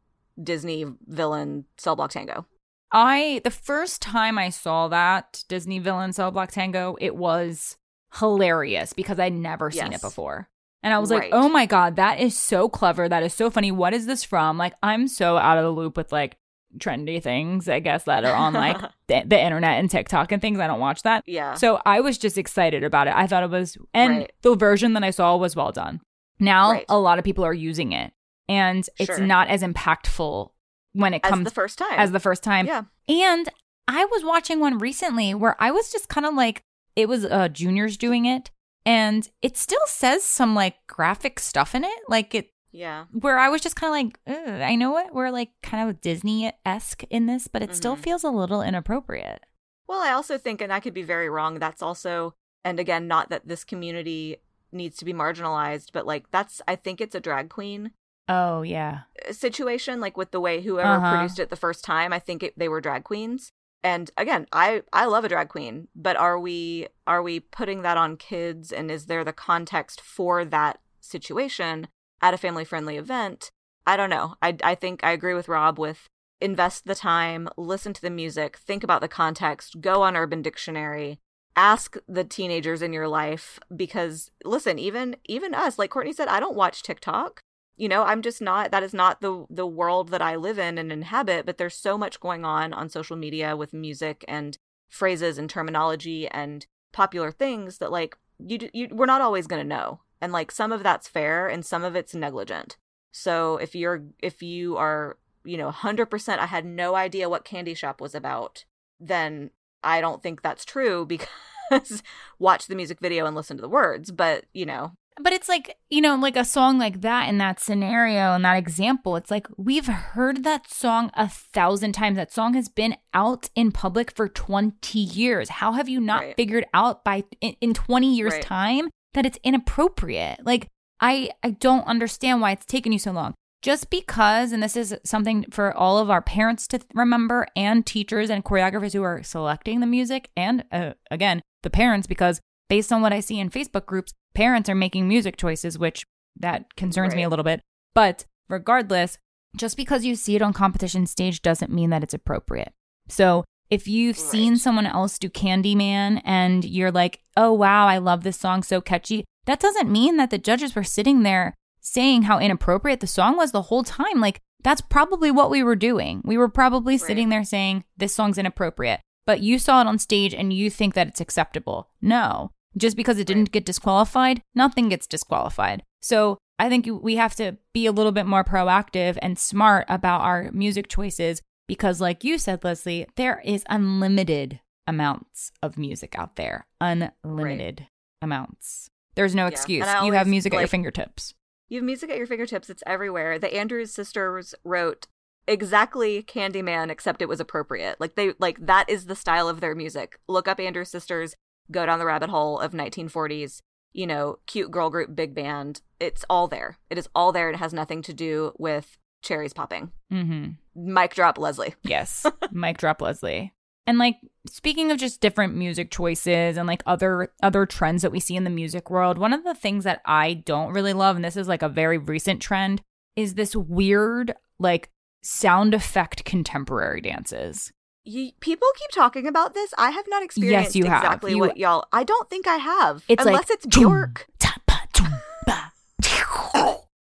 Disney villain Cell Block Tango. I the first time I saw that Disney villain Cell Block Tango, it was hilarious because I'd never seen yes. it before. And I was right. like, oh my God, that is so clever. That is so funny. What is this from? Like, I'm so out of the loop with like trendy things, I guess, that are on like the, the, internet and TikTok and things. I don't watch that. Yeah. So I was just excited about it. I thought it was, and right. the version that I saw was well done. Now right. a lot of people are using it and it's sure. not as impactful when it comes as the first time. As the first time. Yeah. And I was watching one recently where I was just kind of like, it was uh, juniors doing it and it still says some like graphic stuff in it. Like it yeah. where i was just kind of like i know what we're like kind of disney-esque in this but it mm-hmm. still feels a little inappropriate. Well i also think and i could be very wrong that's also and again not that this community needs to be marginalized but like that's i think it's a drag queen oh yeah. situation like with the way whoever uh-huh. produced it the first time i think it, they were drag queens and again i i love a drag queen but are we are we putting that on kids? And is there the context for that situation at a family friendly event? I don't know. I i think i agree with rob with invest the time listen to the music think about the context go on urban dictionary ask the teenagers in your life because listen even even us like courtney said i don't watch tiktok you know i'm just not that is not the the world that i live in and inhabit but there's so much going on on social media with music and phrases and terminology and popular things that like you, you we're not always going to know and like some of that's fair and some of it's negligent so if you're if you are you know, 100% I had no idea what Candy Shop was about, then I don't think that's true because watch the music video and listen to the words. But, you know, but it's like, you know, like a song like that in that scenario and that example, it's like we've heard that song a thousand times. That song has been out in public for 20 years. How have you not Right. figured out by in, in 20 years Right. time that it's inappropriate? Like I I don't understand why it's taken you so long. Just because, and this is something for all of our parents to remember and teachers and choreographers who are selecting the music, and uh, again, the parents, because based on what I see in Facebook groups, parents are making music choices, which that concerns me a little bit. But regardless, just because you see it on competition stage doesn't mean that it's appropriate. So if you've seen someone else do Candyman and you're like, oh, wow, I love this song, so catchy, that doesn't mean that the judges were sitting there saying how inappropriate the song was the whole time. Like, that's probably what we were doing. We were probably Right. sitting there saying, this song's inappropriate. But you saw it on stage and you think that it's acceptable. No. Just because it didn't get disqualified, nothing gets disqualified. So I think we have to be a little bit more proactive and smart about our music choices because, like you said, Leslie, there is unlimited amounts of music out there. Unlimited amounts. There's no Yeah. excuse. I You have always, music at your fingertips. You have music at your fingertips. It's everywhere. The Andrews sisters wrote exactly Candyman, except it was appropriate. Like they like that is the style of their music. Look up Andrews sisters. Go down the rabbit hole of 1940s. You know, cute girl group, big band. It's all there. It is all there. It has nothing to do with cherries popping. Mm-hmm. Mic drop, Leslie. Yes. Mic drop Leslie. And like speaking of just different music choices and like other other trends that we see in the music world, one of the things that I don't really love and this is like a very recent trend is this weird like sound effect contemporary dances. You, people keep talking about this. I have not experienced you have. exactly You- what y'all. I don't think I have. It's unless like it's Bjork. ta, ba, chum, ba,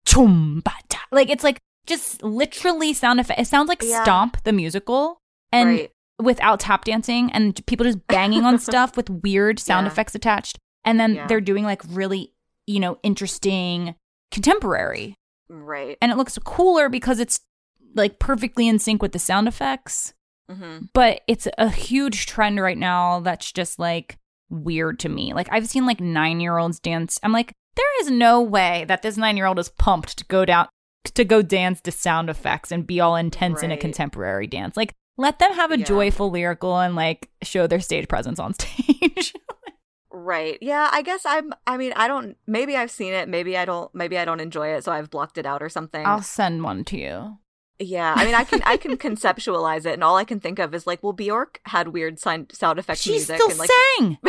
chum, ba, ta. Like it's like just literally sound effect. It sounds like Yeah. Stomp the musical and Right. without tap dancing and people just banging on stuff with weird sound Yeah. effects attached. And then Yeah. they're doing like really, you know, interesting contemporary. Right. And it looks cooler because it's like perfectly in sync with the sound effects. Hmm But it's a huge trend right now that's just like weird to me. Like I've seen like nine year olds dance. I'm like, there is no way that this nine year old is pumped to go down to go dance to sound effects and be all intense in a contemporary dance. Like let them have a Yeah. joyful lyrical and like show their stage presence on stage. Right. Yeah, I guess I'm I mean, I don't maybe I've seen it, maybe I don't maybe I don't enjoy it, so I've blocked it out or something. I'll send one to you. Yeah, I mean, I can I can conceptualize it and all I can think of is like, well, Bjork had weird sound sound effects She music still and like sang.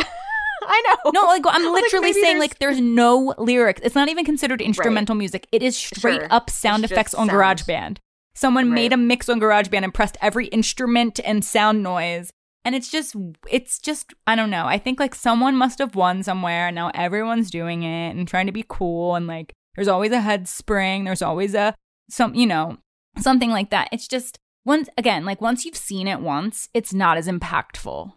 I know. No, like I'm literally maybe saying there's- like there's no lyrics. It's not even considered instrumental music. It is straight Sure. up sound It's effects on sound. GarageBand. Someone made a mix on GarageBand and pressed every instrument and sound noise. And it's just it's just I don't know. I think like someone must have won somewhere and now everyone's doing it and trying to be cool and like there's always a head spring, there's always a some you know, something like that. It's just once again, like once you've seen it once, it's not as impactful.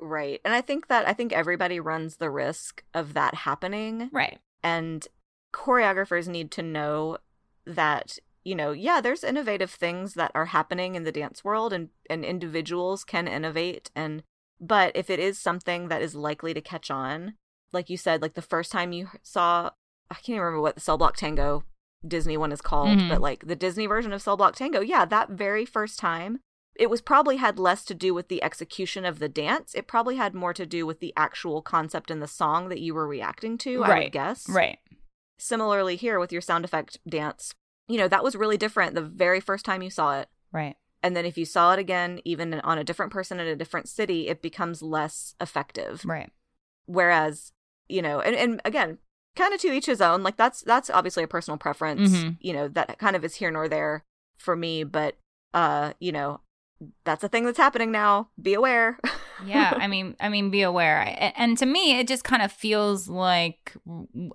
Right. And I think that I think everybody runs the risk of that happening. Right. And choreographers need to know that, you know, yeah, there's innovative things that are happening in the dance world and, and individuals can innovate and but if it is something that is likely to catch on, like you said, like the first time you saw I can't even remember what the Cell Block Tango Disney one is called, Mhm. but like the Disney version of Cell Block Tango, yeah, that very first time it was probably had less to do with the execution of the dance. It probably had more to do with the actual concept in the song that you were reacting to, I Right. would guess. Right. Similarly here with your sound effect dance, you know, that was really different the very first time you saw it. Right. And then if you saw it again, even on a different person in a different city, it becomes less effective. Right. Whereas, you know, and, and again, kind of to each his own. Like that's that's obviously a personal preference. Mhm. You know, that kind of is here nor there for me. But uh, you know, that's a thing that's happening now. Be aware. yeah i mean i mean be aware A- and to me it just kind of feels like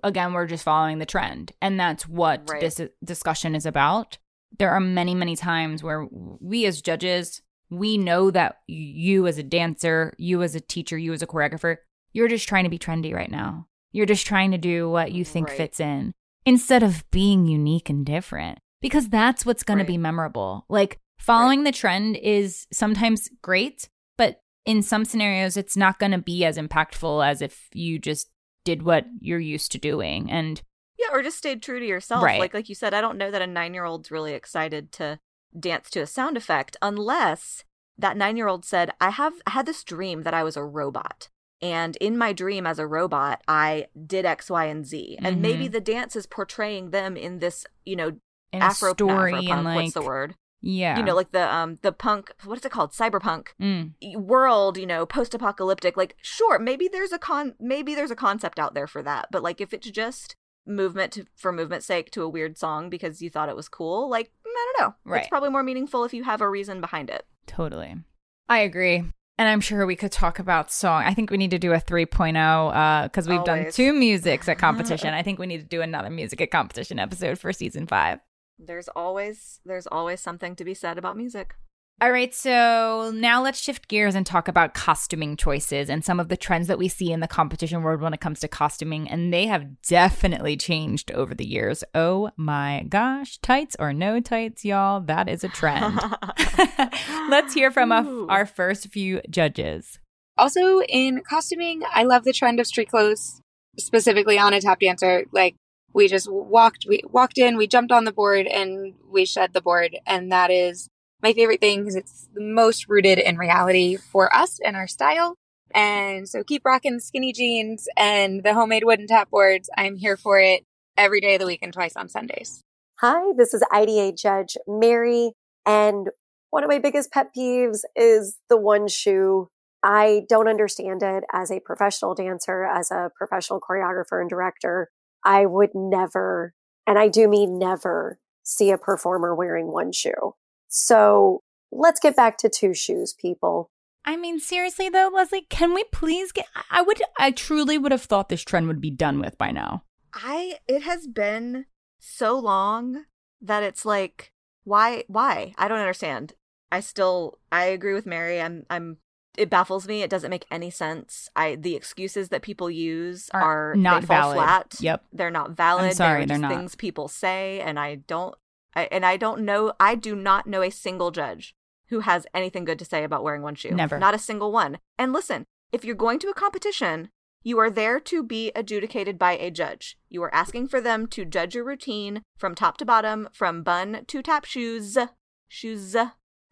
again we're just following the trend and that's what Right. this discussion is about there are many many times where we as judges we know that you as a dancer you as a teacher you as a choreographer you're just trying to be trendy right now you're just trying to do what you think Right. fits in instead of being unique and different because that's what's going Right. to be memorable. Like following the trend is sometimes great, but in some scenarios, it's not going to be as impactful as if you just did what you're used to doing. And Yeah, or just stayed true to yourself. Right. Like like you said, I don't know that a nine year old's really excited to dance to a sound effect unless that nine year old said, I have I had this dream that I was a robot. And in my dream as a robot, I did X, Y, and Z. And maybe Mhm. the dance is portraying them in this, you know, in Afro story Afropunk, and like what's the word? yeah, You know, like the um the punk what is it called? Cyberpunk Mm. world, you know, post-apocalyptic. Like, sure, maybe there's a con, maybe there's a concept out there for that. But like, if it's just movement to, for movement's sake to a weird song because you thought it was cool, like, I don't know. Right. It's probably more meaningful if you have a reason behind it. Totally. I agree. And I'm sure we could talk about song. I think we need to do a 3.0 because uh, we've done two musics at competition. I think we need to do another music at competition episode for season five. There's always, there's always something to be said about music. All right, so now let's shift gears and talk about costuming choices and some of the trends that we see in the competition world when it comes to costuming. And they have definitely changed over the years. Oh my gosh, tights or no tights, y'all, that is a trend. let's hear from a, our first few judges. Also, in costuming, I love the trend of street clothes, specifically on a tap dancer. Like we just walked, we walked in, we jumped on the board, and we shed the board, and that is my favorite thing because it's the most rooted in reality for us and our style. And so keep rocking skinny jeans and the homemade wooden tap boards. I'm here for it every day of the week and twice on Sundays. Hi, this is IDA Judge Mary. And one of my biggest pet peeves is the one shoe. I don't understand it as a professional dancer, as a professional choreographer and director. I would never, and I do mean never, see a performer wearing one shoe. So let's get back to two shoes, people. I mean, seriously though, Leslie, can we please get? I would, I truly would have thought this trend would be done with by now. I, it has been so long that it's like, why, why? I don't understand. I still, I agree with Mary. I'm, I'm, it baffles me. It doesn't make any sense. I, the excuses that people use Are are, not they fall valid. flat. Yep. They're not valid. sorry, they're, they're not. things people say, and I don't, I, and I don't know, I do not know a single judge who has anything good to say about wearing one shoe. Never. Not a single one. And listen, if you're going to a competition, you are there to be adjudicated by a judge. You are asking for them to judge your routine from top to bottom, from bun to tap shoes. Shoes.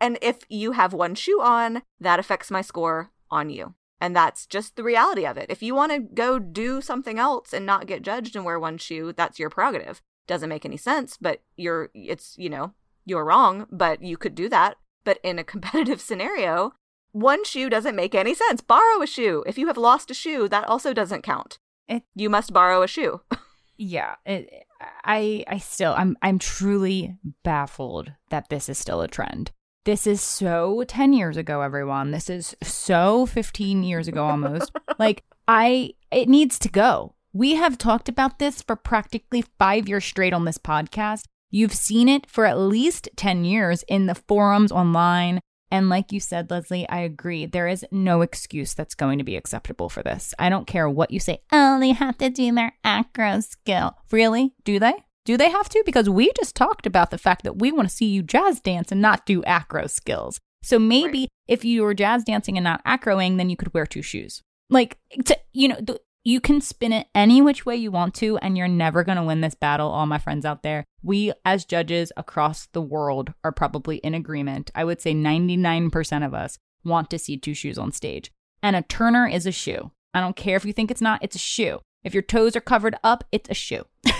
And if you have one shoe on, that affects my score on you. And that's just the reality of it. If you want to go do something else and not get judged and wear one shoe, that's your prerogative. Doesn't make any sense, but you're, it's, you know, you're wrong, but you could do that. But in a competitive scenario, one shoe doesn't make any sense. Borrow a shoe. If you have lost a shoe, that also doesn't count. It- you must borrow a shoe. Yeah, it, I, I still, I'm, I'm truly baffled that this is still a trend. This is so 10 years ago, everyone. This is so 15 years ago almost. like, I, it needs to go. We have talked about this for practically five years straight on this podcast. You've seen it for at least 10 years in the forums online. And like you said, Leslie, I agree. There is no excuse that's going to be acceptable for this. I don't care what you say. Oh, they have to do their acro skill. Really? Do they? Do they have to? Because we just talked about the fact that we want to see you jazz dance and not do acro skills. So maybe Right. if you were jazz dancing and not acroing, then you could wear two shoes. Like, to, you know, th- you can spin it any which way you want to, and you're never going to win this battle, all my friends out there. We, as judges across the world, are probably in agreement. I would say 99% of us want to see two shoes on stage. And a turner is a shoe. I don't care if you think it's not, it's a shoe. If your toes are covered up, it's a shoe.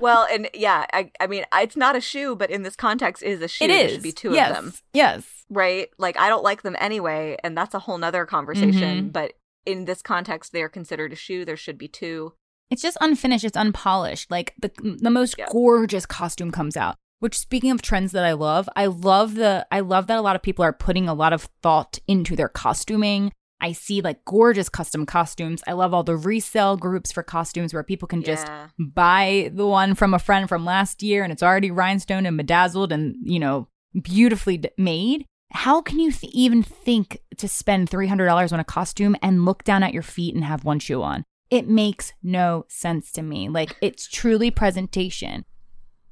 well, and yeah, I, I mean, it's not a shoe, but in this context, is a shoe. it There is. should be two yes. of them, Yes. right? Like, I don't like them anyway, and that's a whole nother conversation. Mhm. But in this context, they are considered a shoe. There should be two. It's just unfinished. It's unpolished. Like the the most Yeah. gorgeous costume comes out. Which speaking of trends that I love, I love the I love that a lot of people are putting a lot of thought into their costuming. I see like gorgeous custom costumes. I love all the resale groups for costumes where people can just Yeah. buy the one from a friend from last year and it's already rhinestone and bedazzled and, you know, beautifully d- made. How can you th- even think to spend $300 on a costume and look down at your feet and have one shoe on? It makes no sense to me. Like, it's truly presentation.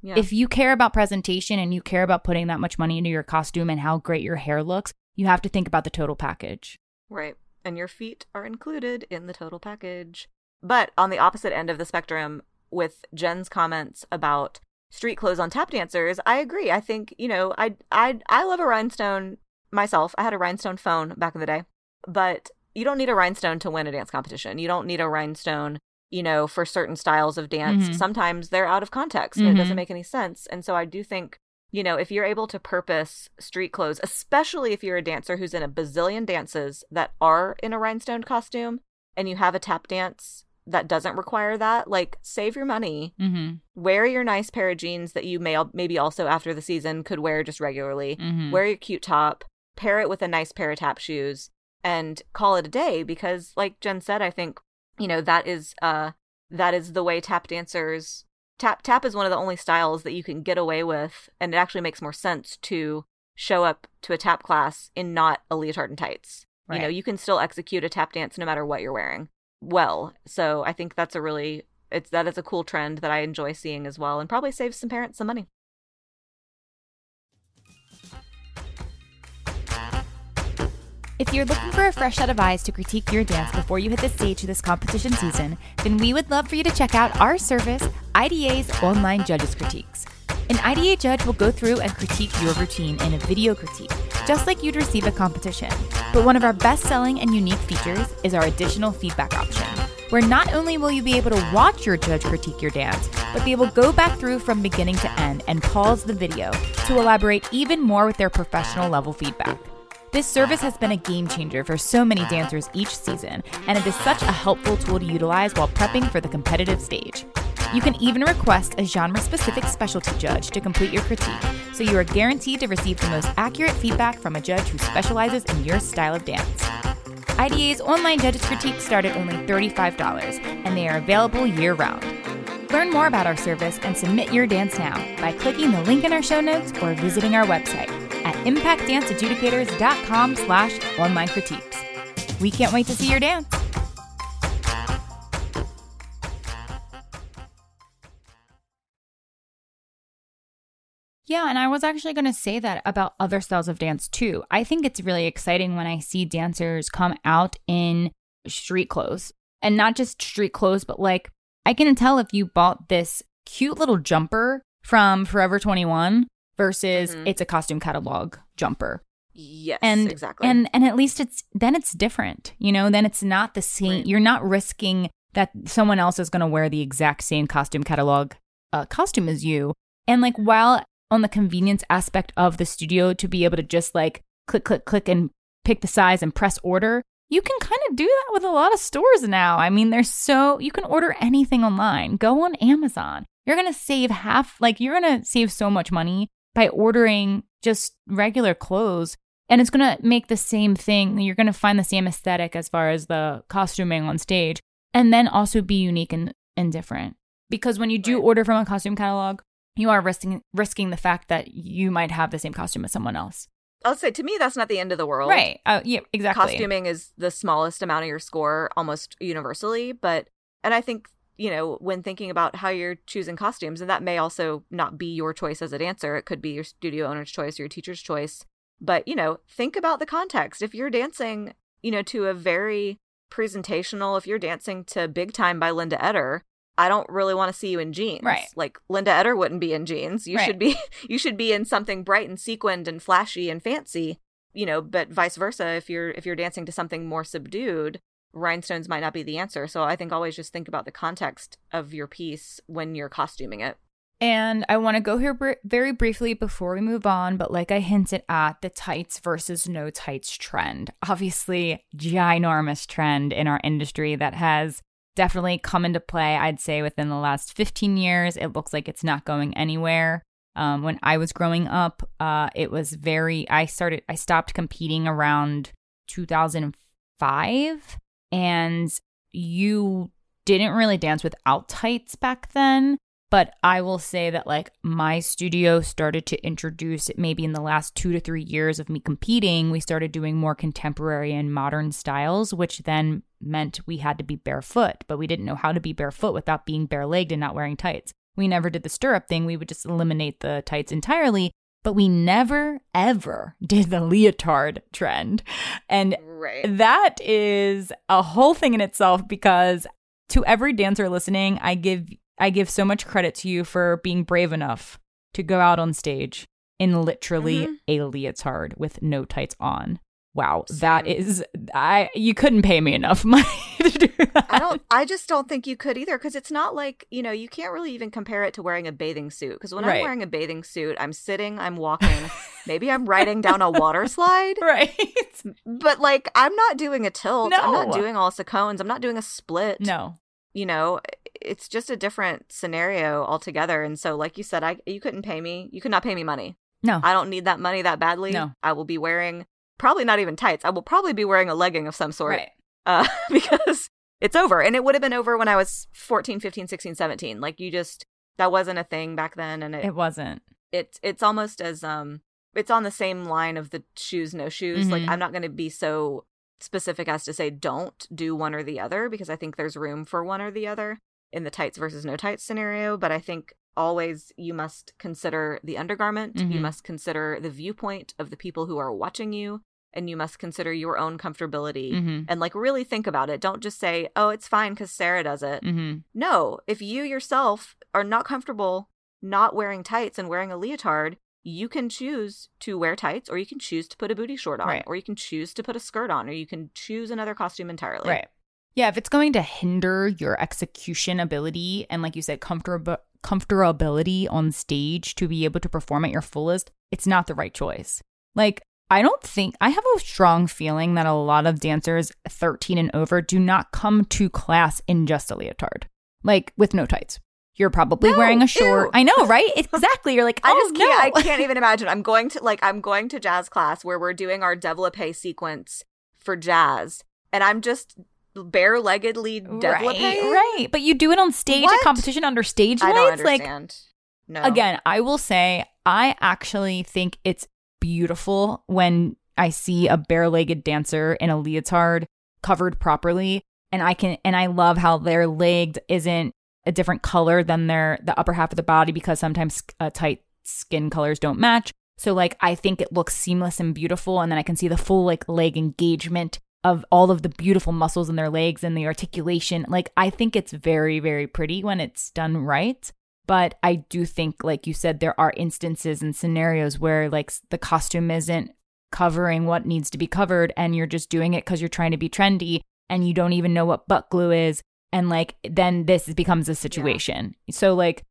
Yeah. If you care about presentation and you care about putting that much money into your costume and how great your hair looks, you have to think about the total package. Right. And your feet are included in the total package. But on the opposite end of the spectrum, with Jen's comments about street clothes on tap dancers, I agree. I think, you know, I I I love a rhinestone myself. I had a rhinestone phone back in the day. But you don't need a rhinestone to win a dance competition. You don't need a rhinestone, you know, for certain styles of dance. Mhm. Sometimes they're out of context and it doesn't make any sense. And so I do think, you know, if you're able to purpose street clothes, especially if you're a dancer who's in a bazillion dances that are in a rhinestone costume and you have a tap dance that doesn't require that, like save your money. Mm-hmm. Wear your nice pair of jeans that you may maybe also after the season could wear just regularly. Mhm. Wear your cute top, pair it with a nice pair of tap shoes and call it a day because like Jen said, I think, you know, that is uh that is the way tap dancers tap tap is one of the only styles that you can get away with and it actually makes more sense to show up to a tap class in not a leotard and tights. You know, you can still execute a tap dance no matter what you're wearing well. So I think that's a really it's that is a cool trend that I enjoy seeing as well and probably saves some parents some money. If you're looking for a fresh set of eyes to critique your dance before you hit the stage this competition season, then we would love for you to check out our service, IDA's Online Judges Critiques. An IDA judge will go through and critique your routine in a video critique, just like you'd receive a competition. But one of our best selling and unique features is our additional feedback option, where not only will you be able to watch your judge critique your dance, but they will go back through from beginning to end and pause the video to elaborate even more with their professional level feedback. This service has been a game changer for so many dancers each season, and it is such a helpful tool to utilize while prepping for the competitive stage. You can even request a genre specific specialty judge to complete your critique, so you are guaranteed to receive the most accurate feedback from a judge who specializes in your style of dance. IDA's online judges critiques start at only $35, and they are available year round. Learn more about our service and submit your dance now by clicking the link in our show notes or visiting our website at impactdanceadjudicators.com slash online critiques. We can't wait to see your dance. Yeah, and I was actually going to say that about other styles of dance too. I think it's really exciting when I see dancers come out in street clothes and not just street clothes, but like I can tell if you bought this cute little jumper from Forever 21 versus Mhm. it's a costume catalog jumper. Yes, And exactly. and and at least it's then it's different. You know, then it's not the same. Right. You're not risking that someone else is going to wear the exact same costume catalog uh, costume as you. And like while on the convenience aspect of the studio to be able to just like click click click and pick the size and press order, you can kind of do that with a lot of stores now. I mean, there's so you can order anything online. Go on Amazon. You're going to save half like you're going to save so much money by ordering just regular clothes and it's going to make the same thing. You're going to find the same aesthetic as far as the costuming on stage and then also be unique and, and different. Because when you do order from a costume catalog, you are risking risking the fact that you might have the same costume as someone else. I'll say to me that's not the end of the world. Right. Uh, yeah, exactly. Costuming is the smallest amount of your score almost universally, but and I think you know when thinking about how you're choosing costumes and that may also not be your choice as a dancer it could be your studio owner's choice or your teacher's choice but you know think about the context if you're dancing you know to a very presentational if you're dancing to big time by linda eder i don't really want to see you in jeans Right. like linda eder wouldn't be in jeans you Right. should be you should be in something bright and sequined and flashy and fancy you know but vice versa if you're if you're dancing to something more subdued rhinestones might not be the answer so i think always just think about the context of your piece when you're costuming it And I want to go here br- very briefly before we move on, but like I hinted at, the tights versus no tights trend. Obviously, ginormous trend in our industry that has definitely come into play, I'd say, within the last 15 years. It looks like it's not going anywhere. Um, when I was growing up, uh, it was very, I started, I stopped competing around 2005, and you didn't really dance without tights back then. But I will say that, like, my studio started to introduce it maybe in the last two to three years of me competing. We started doing more contemporary and modern styles, which then meant we had to be barefoot, but we didn't know how to be barefoot without being bare legged and not wearing tights. We never did the stirrup thing. We would just eliminate the tights entirely. But we never, ever did the leotard trend. And Right. that is a whole thing in itself because to every dancer listening, I give I give so much credit to you for being brave enough to go out on stage in literally Mhm. a leotard with no tights on. Wow, that Same. is I you couldn't pay me enough money to do that. I don't. I just don't think you could either because it's not like you know you can't really even compare it to wearing a bathing suit. Because when Right. I'm wearing a bathing suit, I'm sitting, I'm walking, maybe I'm riding down a water slide, right. but like I'm not doing a tilt. no. I'm not doing all the cones. I'm not doing a split. No. you know, it's just a different scenario altogether. And so, like you said, I you couldn't pay me. You could not pay me money. No. I don't need that money that badly. No. I will be wearing probably not even tights. I will probably be wearing a legging of some sort. Right. uh, because it's over. And it would have been over when I was 14, 15, 16, 17. Like you just, that wasn't a thing back then. And it, It wasn't. it it's almost as, um, it's on the same line of the shoes, no shoes. Like Mhm. I'm not going to be so specific as to say don't do one or the other because I think there's room for one or the other in the tights versus no tights scenario. But I think always you must consider the undergarment, you Mhm. must consider the viewpoint of the people who are watching you, and you must consider your own comfortability Mhm. and like really think about it. Don't just say, "Oh, it's fine cuz Sarah does it." Mhm. No, if you yourself are not comfortable not wearing tights and wearing a leotard, you can choose to wear tights or you can choose to put a booty short on Right. or you can choose to put a skirt on or you can choose another costume entirely. Right. Yeah, if it's going to hinder your execution ability and like you said comfortable comfortability on stage to be able to perform at your fullest, it's not the right choice. Like I don't think I have a strong feeling that a lot of dancers 13 and over do not come to class in just a leotard. Like with no tights. You're probably No, wearing a short. ew. I know, right? Exactly. You're like, I oh, just can't no. I can't even imagine. I'm going to like I'm going to jazz class where we're doing our développé sequence for jazz and I'm just bare-leggedly. Right, right. But you do it on stage What? at competition under stage I don't lights. Like no. Again, I will say I actually think it's beautiful when I see a bare-legged dancer in a leotard covered properly and I can and I love how their leg isn't a different color than their the upper half of the body because sometimes uh, tight skin colors don't match. So like I think it looks seamless and beautiful and then I can see the full like leg engagement of all of the beautiful muscles in their legs and the articulation. Like I think it's very very pretty when it's done right. But I do think like you said there are instances and scenarios where like the costume isn't covering what needs to be covered and you're just doing it cuz you're trying to be trendy and you don't even know what butt glue is and like then this becomes a situation. So like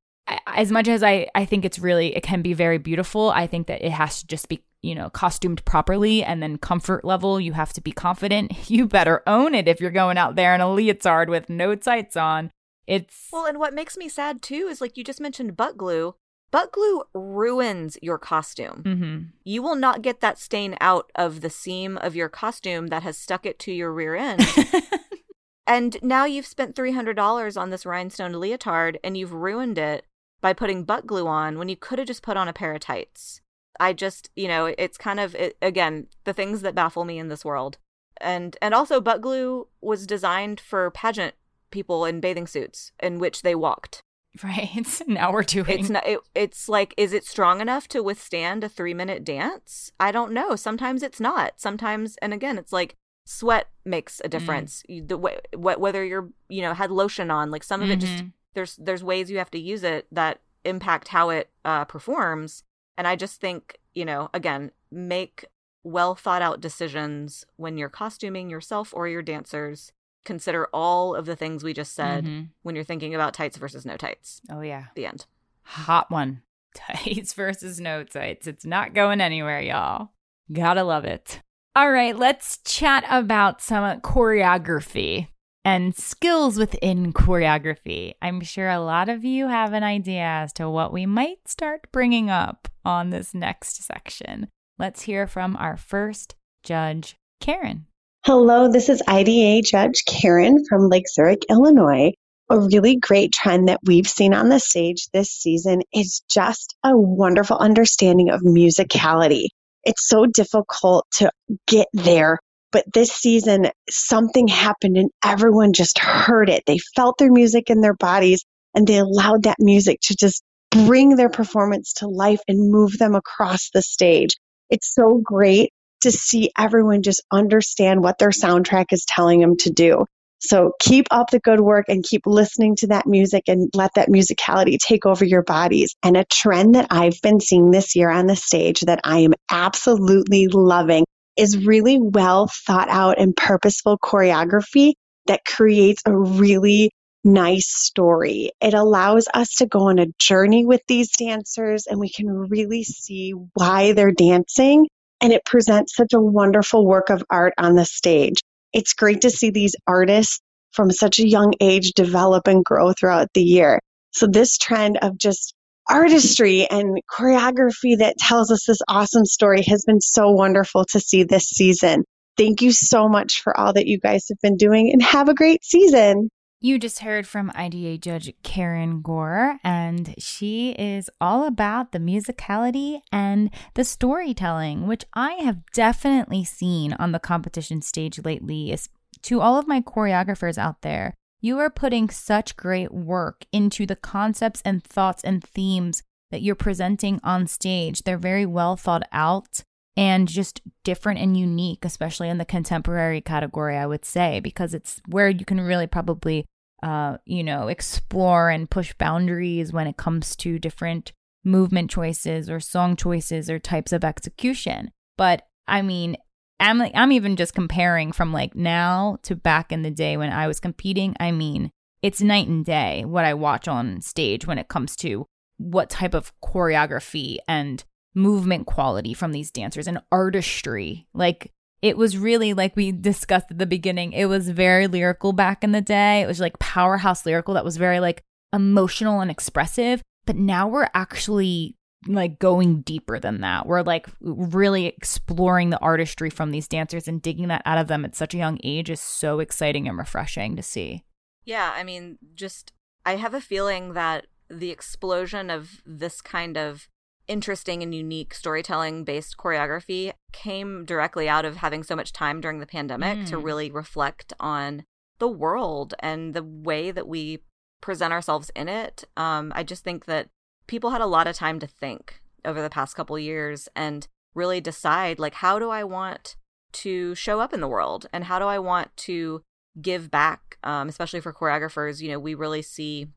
as much as I I think it's really it can be very beautiful, I think that it has to just be you know costumed properly and then comfort level you have to be confident. You better own it if you're going out there in a leotard with no tights on. It's Well, and what makes me sad too is like you just mentioned butt glue. Butt glue ruins your costume. Mhm. You will not get that stain out of the seam of your costume that has stuck it to your rear end. and now you've spent $300 on this rhinestone leotard and you've ruined it by putting butt glue on when you could have just put on a pair of tights. I just, you know, it's kind of it, again, the things that baffle me in this world. And and also butt glue was designed for pageant people in bathing suits in which they walked. right. now we're doing It's not. It, it's like, is it strong enough to withstand a three minute dance? I don't know. Sometimes it's not. Sometimes, and again, it's like sweat makes a difference. You The way, whether you're, you know, had lotion on, like some of it just Mhm. there's there's ways you have to use it that impact how it uh, performs. And I just think, you know, again, make well thought out decisions when you're costuming yourself or your dancers. Consider all of the things we just said Mhm. when you're thinking about tights versus no tights. Oh yeah. The end. Hot one. Tights versus no tights. It's not going anywhere, y'all. Gotta love it. All right, let's chat about some choreography and skills within choreography. I'm sure a lot of you have an idea as to what we might start bringing up on this next section. Let's hear from our first judge, Karen. Hello, this is IDA Judge Karen from Lake Zurich, Illinois. A really great trend that we've seen on the stage this season is just a wonderful understanding of musicality. It's so difficult to get there, but this season something happened and everyone just heard it. They felt their music in their bodies and they allowed that music to just bring their performance to life and move them across the stage. It's so great to see everyone just understand what their soundtrack is telling them to do. So keep up the good work and keep listening to that music and let that musicality take over your bodies. And a trend that I've been seeing this year on the stage that I am absolutely loving is really well thought out and purposeful choreography that creates a really nice story. It allows us to go on a journey with these dancers and we can really see why they're dancing. And it presents such a wonderful work of art on the stage. It's great to see these artists from such a young age develop and grow throughout the year. So this trend of just artistry and choreography that tells us this awesome story has been so wonderful to see this season. Thank you so much for all that you guys have been doing and have a great season. You just heard from IDA Judge Karen Gore, and she is all about the musicality and the storytelling, which I have definitely seen on the competition stage lately. To all of my choreographers out there, you are putting such great work into the concepts and thoughts and themes that you're presenting on stage. They're very well thought out and just different and unique, especially in the contemporary category, I would say, because it's where you can really probably uh, you know, explore and push boundaries when it comes to different movement choices or song choices or types of execution. But I mean, I'm like, I'm even just comparing from like now to back in the day when I was competing. I mean, it's night and day what I watch on stage when it comes to what type of choreography and movement quality from these dancers and artistry. Like it was really like we discussed at the beginning it was very lyrical back in the day it was like powerhouse lyrical that was very like emotional and expressive but now we're actually like going deeper than that we're like really exploring the artistry from these dancers and digging that out of them at such a young age is so exciting and refreshing to see yeah i mean just i have a feeling that the explosion of this kind of interesting and unique storytelling based choreography came directly out of having so much time during the pandemic mm. to really reflect on the world and the way that we present ourselves in it. Um, I just think that people had a lot of time to think over the past couple years and really decide like how do I want to show up in the world? And how do I want to give back? Um, especially for choreographers you know we really see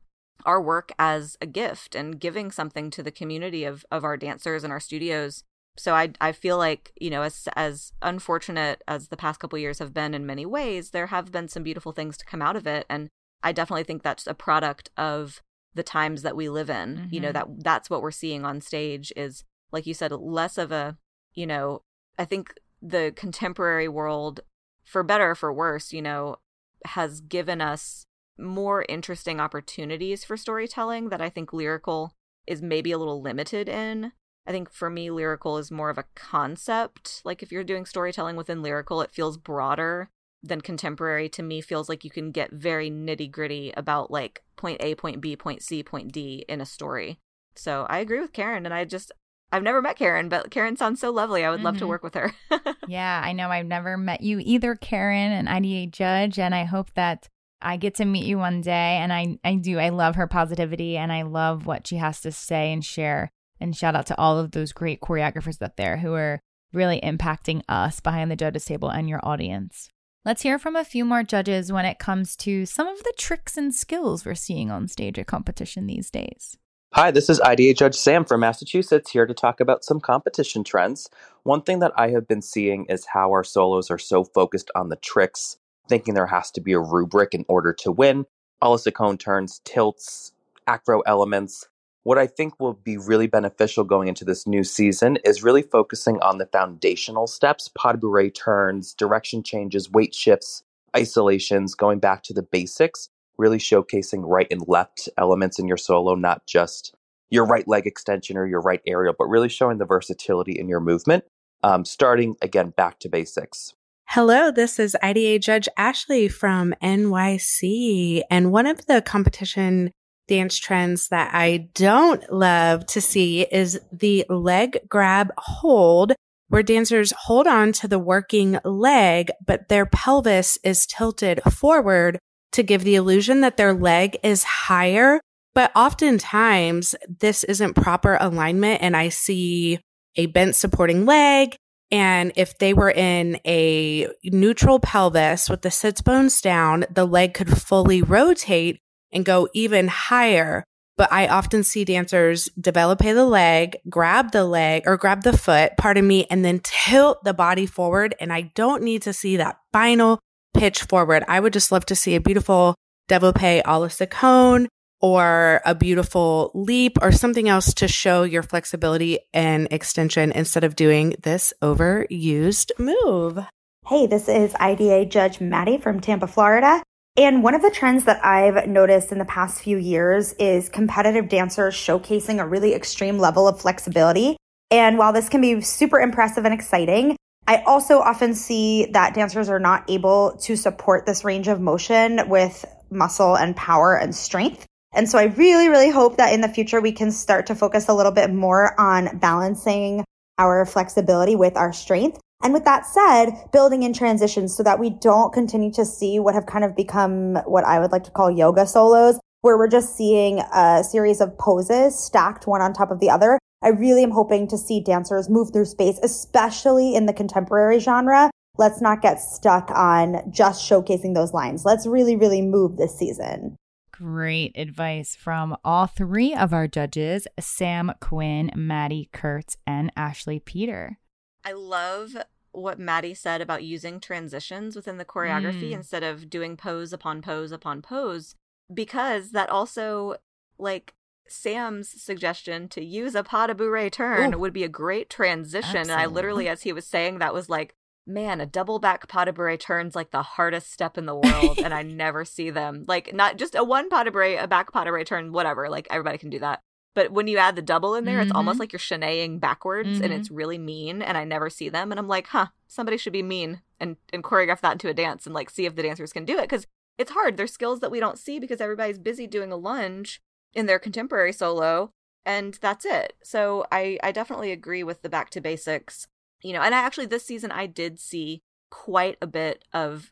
our work as a gift and giving something to the community of of our dancers and our studios. So I I feel like you know as as unfortunate as the past couple years have been in many ways, there have been some beautiful things to come out of it, and I definitely think that's a product of the times that we live in. Mm-hmm. You know mm-hmm. that that's what we're seeing on stage is like you said less of a you know I think the contemporary world for better or for worse you know has given us more interesting opportunities for storytelling that I think lyrical is maybe a little limited in. I think for me, lyrical is more of a concept. Like if you're doing storytelling within lyrical, it feels broader than contemporary to me feels like you can get very nitty gritty about like point A, point B, point C, point D in a story. So I agree with Karen, and I just I've never met Karen, but Karen sounds so lovely. I would mm-hmm. love to mm-hmm. work with her. yeah, I know I've never met you either, Karen, an IDA judge, and I hope that I get to meet you one day and I, I do. I love her positivity and I love what she has to say and share. And shout out to all of those great choreographers out there who are really impacting us behind the judges table and your audience. Let's hear from a few more judges when it comes to some of the tricks and skills we're seeing on stage at competition these days. Hi, this is IDA Judge Sam from Massachusetts here to talk about some competition trends. One thing that I have been seeing is how our solos are so focused on the tricks thinking there has to be a rubric in order to win. A la turns, tilts, acro elements. What I think will be really beneficial going into this new season is really focusing on the foundational steps, de bourrée turns, direction changes, weight shifts, isolations, going back to the basics, really showcasing right and left elements in your solo, not just your right leg extension or your right aerial, but really showing the versatility in your movement. Um, starting again back to basics. Hello, this is IDA Judge Ashley from NYC. And one of the competition dance trends that I don't love to see is the leg grab hold, where dancers hold on to the working leg, but their pelvis is tilted forward to give the illusion that their leg is higher But oftentimes, this isn't proper alignment, and I see a bent supporting leg. And if they were in a neutral pelvis with the sits bones down, the leg could fully rotate and go even higher. But I often see dancers develop the leg, grab the leg or grab the foot, pardon me, and then tilt the body forward. And I don't need to see that final pitch forward. I would just love to see a beautiful développé a la or a beautiful leap or something else to show your flexibility and extension instead of doing this overused move. Hey, this is IDA Judge Maddie from Tampa, Florida. And one of the trends that I've noticed in the past few years is competitive dancers showcasing a really extreme level of flexibility. And while this can be super impressive and exciting, I also often see that dancers are not able to support this range of motion with muscle and power and strength. And so I really, really hope that in the future we can start to focus a little bit more on balancing our flexibility with our strength. And with that said, building in transitions so that we don't continue to see what have kind of become what I would like to call yoga solos, where we're just seeing a series of poses stacked one on top of the other. I really am hoping to see dancers move through space, especially in the contemporary genre. Let's not get stuck on just showcasing those lines. Let's really, really move this season. Great advice from all three of our judges Sam Quinn, Maddie Kurtz, and Ashley Peter. I love what Maddie said about using transitions within the choreography Mm. instead of doing pose upon pose upon pose, because that also, like, Sam's suggestion to use a pas de bourrée turn Ooh. would be a great transition. And I literally, as he was saying that, was like, man, a double back pas de bourrée turn's like the hardest step in the world, and I never see them. Like, not just a one pas de bourrée, a back pas de bourrée turn, whatever. Like, everybody can do that. But when you add the double in there, it's almost Mhm. like you're shenaying backwards, and Mhm. it's really mean. And I never see them, and I'm like, huh, somebody should be mean and and choreograph that into a dance and like see if the dancers can do it because it's hard. There's skills that we don't see because everybody's busy doing a lunge in their contemporary solo, and that's it. So I I definitely agree with the back to basics. You know, and I actually this season I did see quite a bit of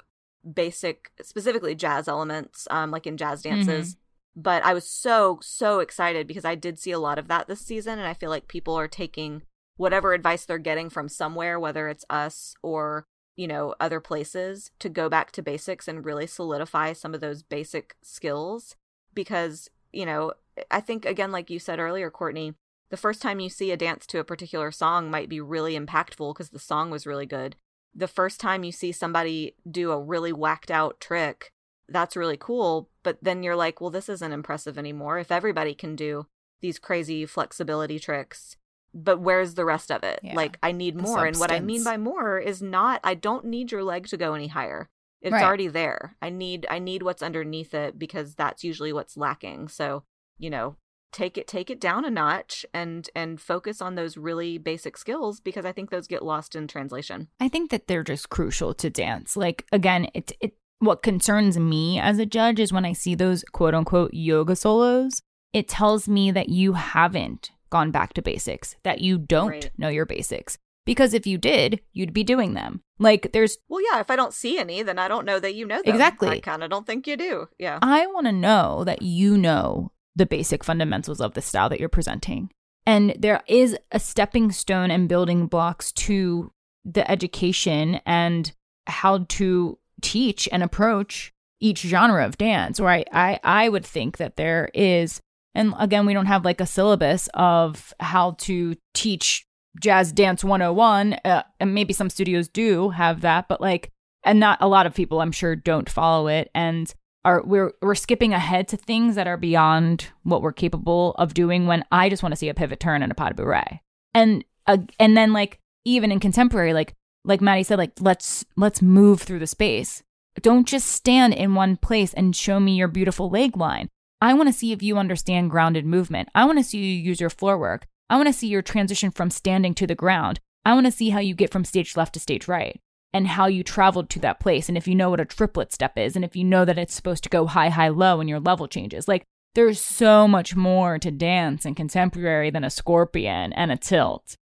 basic, specifically jazz elements, um, like in jazz dances but I was so so excited because I did see a lot of that this season and I feel like people are taking whatever advice they're getting from somewhere whether it's us or you know other places to go back to basics and really solidify some of those basic skills because you know I think again like you said earlier Courtney the first time you see a dance to a particular song might be really impactful because the song was really good. The first time you see somebody do a really whacked out trick that's really cool. But then you're like, well, this isn't impressive anymore. If everybody can do these crazy flexibility tricks, but where's the rest of it? Yeah. Like, I need The more. And what I mean by more is not, I don't need your leg to go any higher. It's Right. already there. I need, I need what's underneath it because that's usually what's lacking. So, you know, take it, take it down a notch and, and focus on those really basic skills because I think those get lost in translation. I think that they're just crucial to dance. Like again, it it what concerns me as a judge is when I see those quote unquote yoga solos, it tells me that you haven't gone back to basics, that you don't Right. know your basics. Because if you did, you'd be doing them. Like there's Well, yeah, if I don't see any, then I don't know that you know them. Exactly. I kind of don't think you do. Yeah. I want to know that you know the basic fundamentals of the style that you're presenting. And there is a stepping stone and building blocks to the education and how to teach and approach each genre of dance. Or I, I, I would think that there is, and again, we don't have like a syllabus of how to teach jazz dance 101. Uh, and maybe some studios do have that, but like, and not a lot of people, I'm sure, don't follow it. And are we're we're skipping ahead to things that are beyond what we're capable of doing when I just want to see a pivot turn and a pas de bourrée. And uh, and then like even in contemporary like like Maddie said like let's let's move through the space. Don't just stand in one place and show me your beautiful leg line. I want to see if you understand grounded movement. I want to see you use your floor work. I want to see your transition from standing to the ground. I want to see how you get from stage left to stage right and how you traveled to that place and if you know what a triplet step is and if you know that it's supposed to go high high low and your level changes like there's so much more to dance and contemporary than a scorpion and a tilt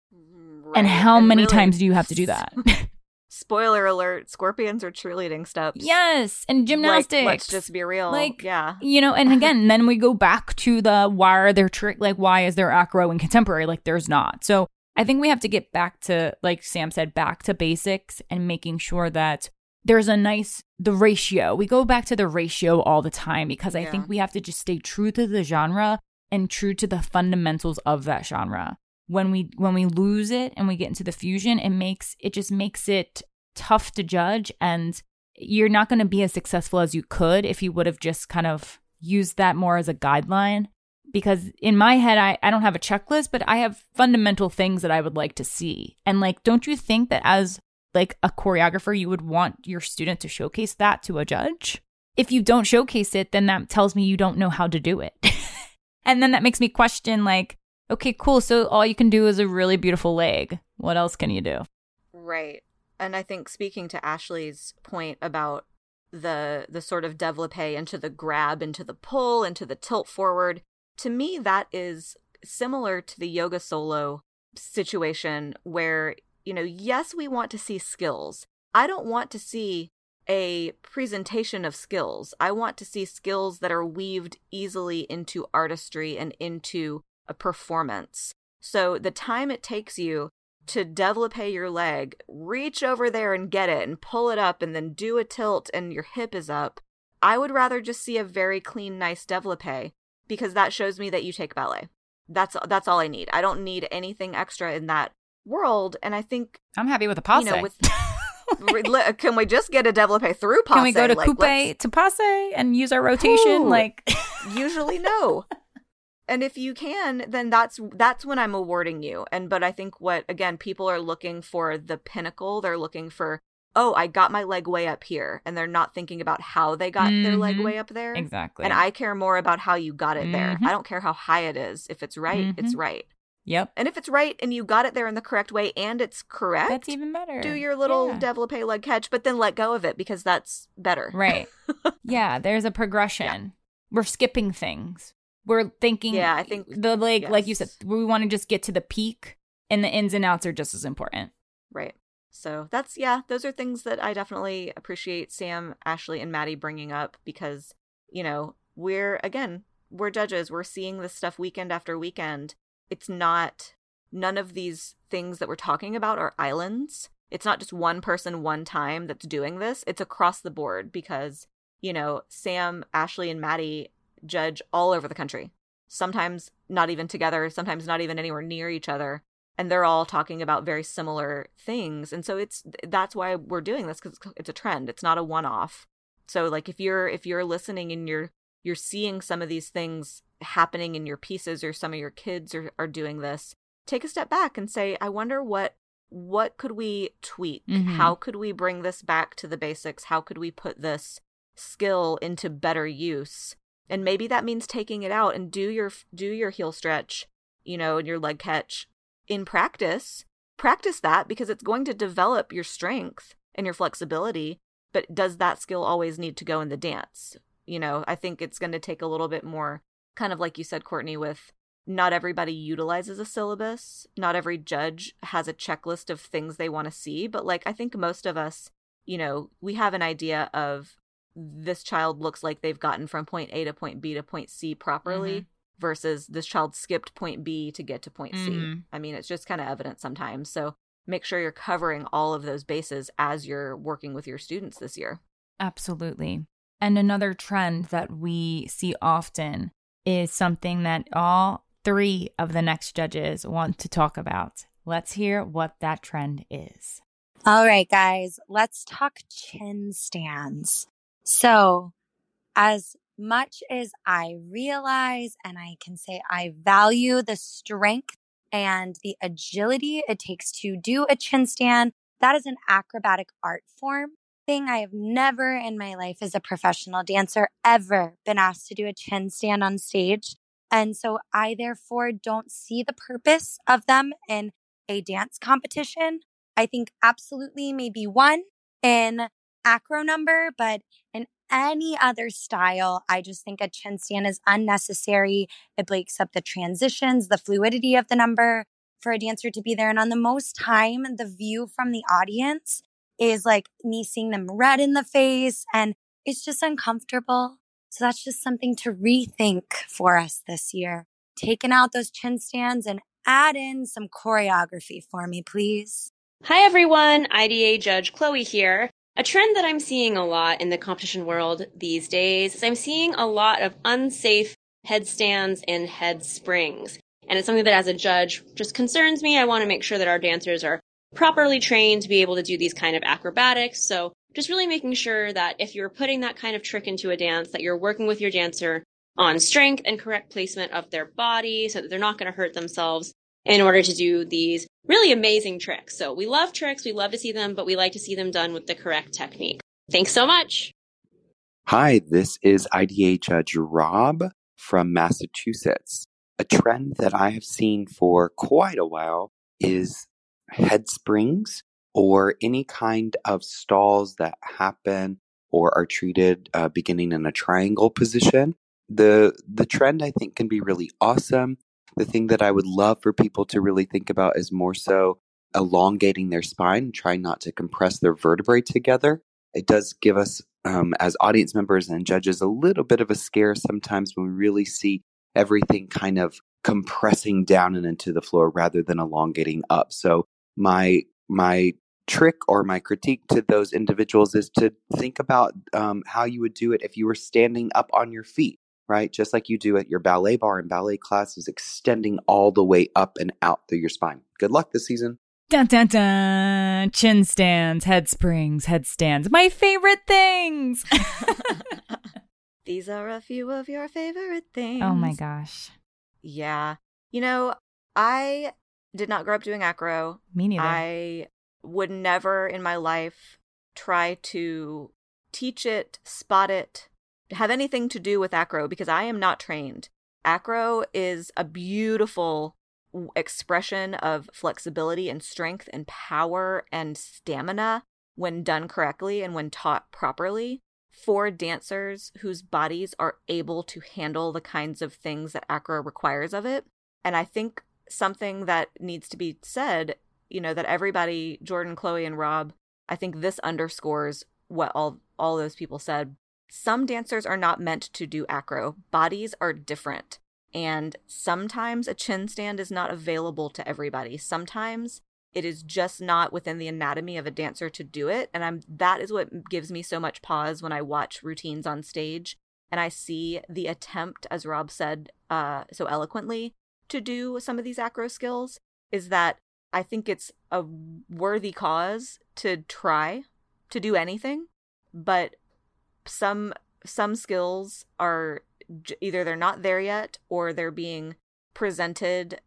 and Right. how many really- times do you have to do that spoiler alert scorpions are cheerleading steps Yes, and gymnastics. like, let's just be real Like, yeah you know, and again, then we go back to the why are there trick like why is there acro and contemporary? Like there's not. So I think we have to get back to like Sam said, back to basics and making sure that there's a nice the ratio. We go back to the ratio all the time because I Yeah. think we have to just stay true to the genre and true to the fundamentals of that genre. When we when we lose it and we get into the fusion, it makes it just makes it tough to judge and you're not going to be as successful as you could if you would have just kind of used that more as a guideline. Because in my head I, I don't have a checklist but i have fundamental things that i would like to see. And like don't you think that as like a choreographer you would want your student to showcase that to a judge? If you don't showcase it then that tells me you don't know how to do it. And then that makes me question like okay cool so all you can do is a really beautiful leg what else can you do Right. And I think speaking to Ashley's point about the the sort of developpe into the grab, into the pull, into the tilt forward, to me that is similar to the yoga solo situation where, you know, yes, we want to see skills. I don't want to see a presentation of skills. I want to see skills that are weaved easily into artistry and into a performance. So the time it takes you to développé your leg, reach over there and get it and pull it up and then do a tilt and your hip is up. I would rather just see a very clean, nice développé because that shows me that you take ballet. That's that's all I need. I don't need anything extra in that world. And I think i'm happy with a passe you know with re- uh, can we just get a développé through passe? can we go to Like, coupe to passe and use our rotation Ooh. like usually no and if you can then that's that's when i'm awarding you and but i think what again people are looking for the pinnacle they're looking for oh i got my leg way up here and they're not thinking about how they got their leg Mhm. way up there exactly and i care more about how you got it there Mhm. i don't care how high it is if it's right it's Mhm. right yep and if it's right and you got it there in the correct way and it's correct that's even better do your little Yeah. développé leg catch but then let go of it because that's better Right. yeah, there's a progression. We're skipping things. We're thinking Yeah, I think- the like like you said, we want to just get to the peak and the ins and outs are just as important. Right. So that's yeah, those are things that I definitely appreciate Sam, Ashley, and Maddie bringing up because you know we're again we're judges. We're seeing this stuff weekend after weekend. It's not none of these things that we're talking about are islands. It's not just one person one time that's doing this. It's across the board because you know Sam, Ashley, and Maddie judge all over the country. Sometimes not even together. Sometimes not even anywhere near each other and they're all talking about very similar things and so it's that's why we're doing this because it's a trend it's not a one-off so like if you're if you're listening and you're you're seeing some of these things happening in your pieces or some of your kids are, are doing this take a step back and say i wonder what what could we tweak Mhm. how could we bring this back to the basics how could we put this skill into better use and maybe that means taking it out and do your do your heel stretch you know and your leg catch in practice. Practice that because it's going to develop your strength and your flexibility but does that skill always need to go in the dance? You know i think it's going to take a little bit more kind of like you said courtney with not everybody utilizes a syllabus not every judge has a checklist of things they want to see but like i think most of us you know we have an idea of this child looks like they've gotten from point a to point b to point c properly Mhm. versus this child skipped point b to get to point c Mhm. i mean it's just kind of evident sometimes so make sure you're covering all of those bases as you're working with your students this year Absolutely. And another trend that we see often is something that all three of the next judges want to talk about. Let's hear what that trend is. All right, guys, let's talk chin stands. So, as much as I realize and I can say I value the strength and the agility it takes to do a chin stand, that is an acrobatic art form. Thing I have never in my life as a professional dancer ever been asked to do a chin stand on stage. And so I therefore don't see the purpose of them in a dance competition. I think absolutely maybe one in acro number, but in any other style, I just think a chin stand is unnecessary. It breaks up the transitions, the fluidity of the number for a dancer to be there. And on the most time, the view from the audience is like me seeing them red in the face and it's just uncomfortable. So that's just something to rethink for us this year. Taking out those chin stands and add in some choreography for me, please. Hi everyone, IDA Judge Chloe here. A trend that I'm seeing a lot in the competition world these days is I'm seeing a lot of unsafe headstands and head springs. And it's something that as a judge just concerns me. I want to make sure that our dancers are properly trained to be able to do these kind of acrobatics. So just really making sure that if you're putting that kind of trick into a dance, that you're working with your dancer on strength and correct placement of their body so that they're not going to hurt themselves in order to do these really amazing tricks. So we love tricks. We love to see them, but we like to see them done with the correct technique. Thanks so much. Hi, this is IDA Judge Rob from Massachusetts. A trend that I have seen for quite a while is head springs or any kind of stalls that happen or are treated uh, beginning in a triangle position. The the trend I think can be really awesome. The thing that I would love for people to really think about is more so elongating their spine, trying not to compress their vertebrae together. It does give us, um, as audience members and judges, a little bit of a scare sometimes when we really see everything kind of compressing down and into the floor rather than elongating up. So my my trick or my critique to those individuals is to think about um, how you would do it if you were standing up on your feet right just like you do at your ballet barre and ballet classes extending all the way up and out through your spine good luck this season Dun dun dun! Chin stands, head springs, headstands. My favorite things! These are a few of your favorite things. oh my gosh. Yeah. You know, I did not grow up doing acro. Me neither. I would never in my life try to teach it, spot it, have anything to do with acro because I am not trained. Acro is a beautiful expression of flexibility and strength and power and stamina when done correctly and when taught properly for dancers whose bodies are able to handle the kinds of things that acro requires of it. And I think something that needs to be said, you know, that everybody, Jordan, Chloe, and Rob, I think this underscores what all all those people said. Some dancers are not meant to do acro. Bodies are different. And sometimes a chin stand is not available to everybody. Sometimes it is just not within the anatomy of a dancer to do it. And I'm that is what gives me so much pause when I watch routines on stage and I see the attempt, as Rob said uh, so eloquently, to do some of these acro skills is that I think it's a worthy cause to try to do anything, but some some skills are either they're not there yet or they're being presented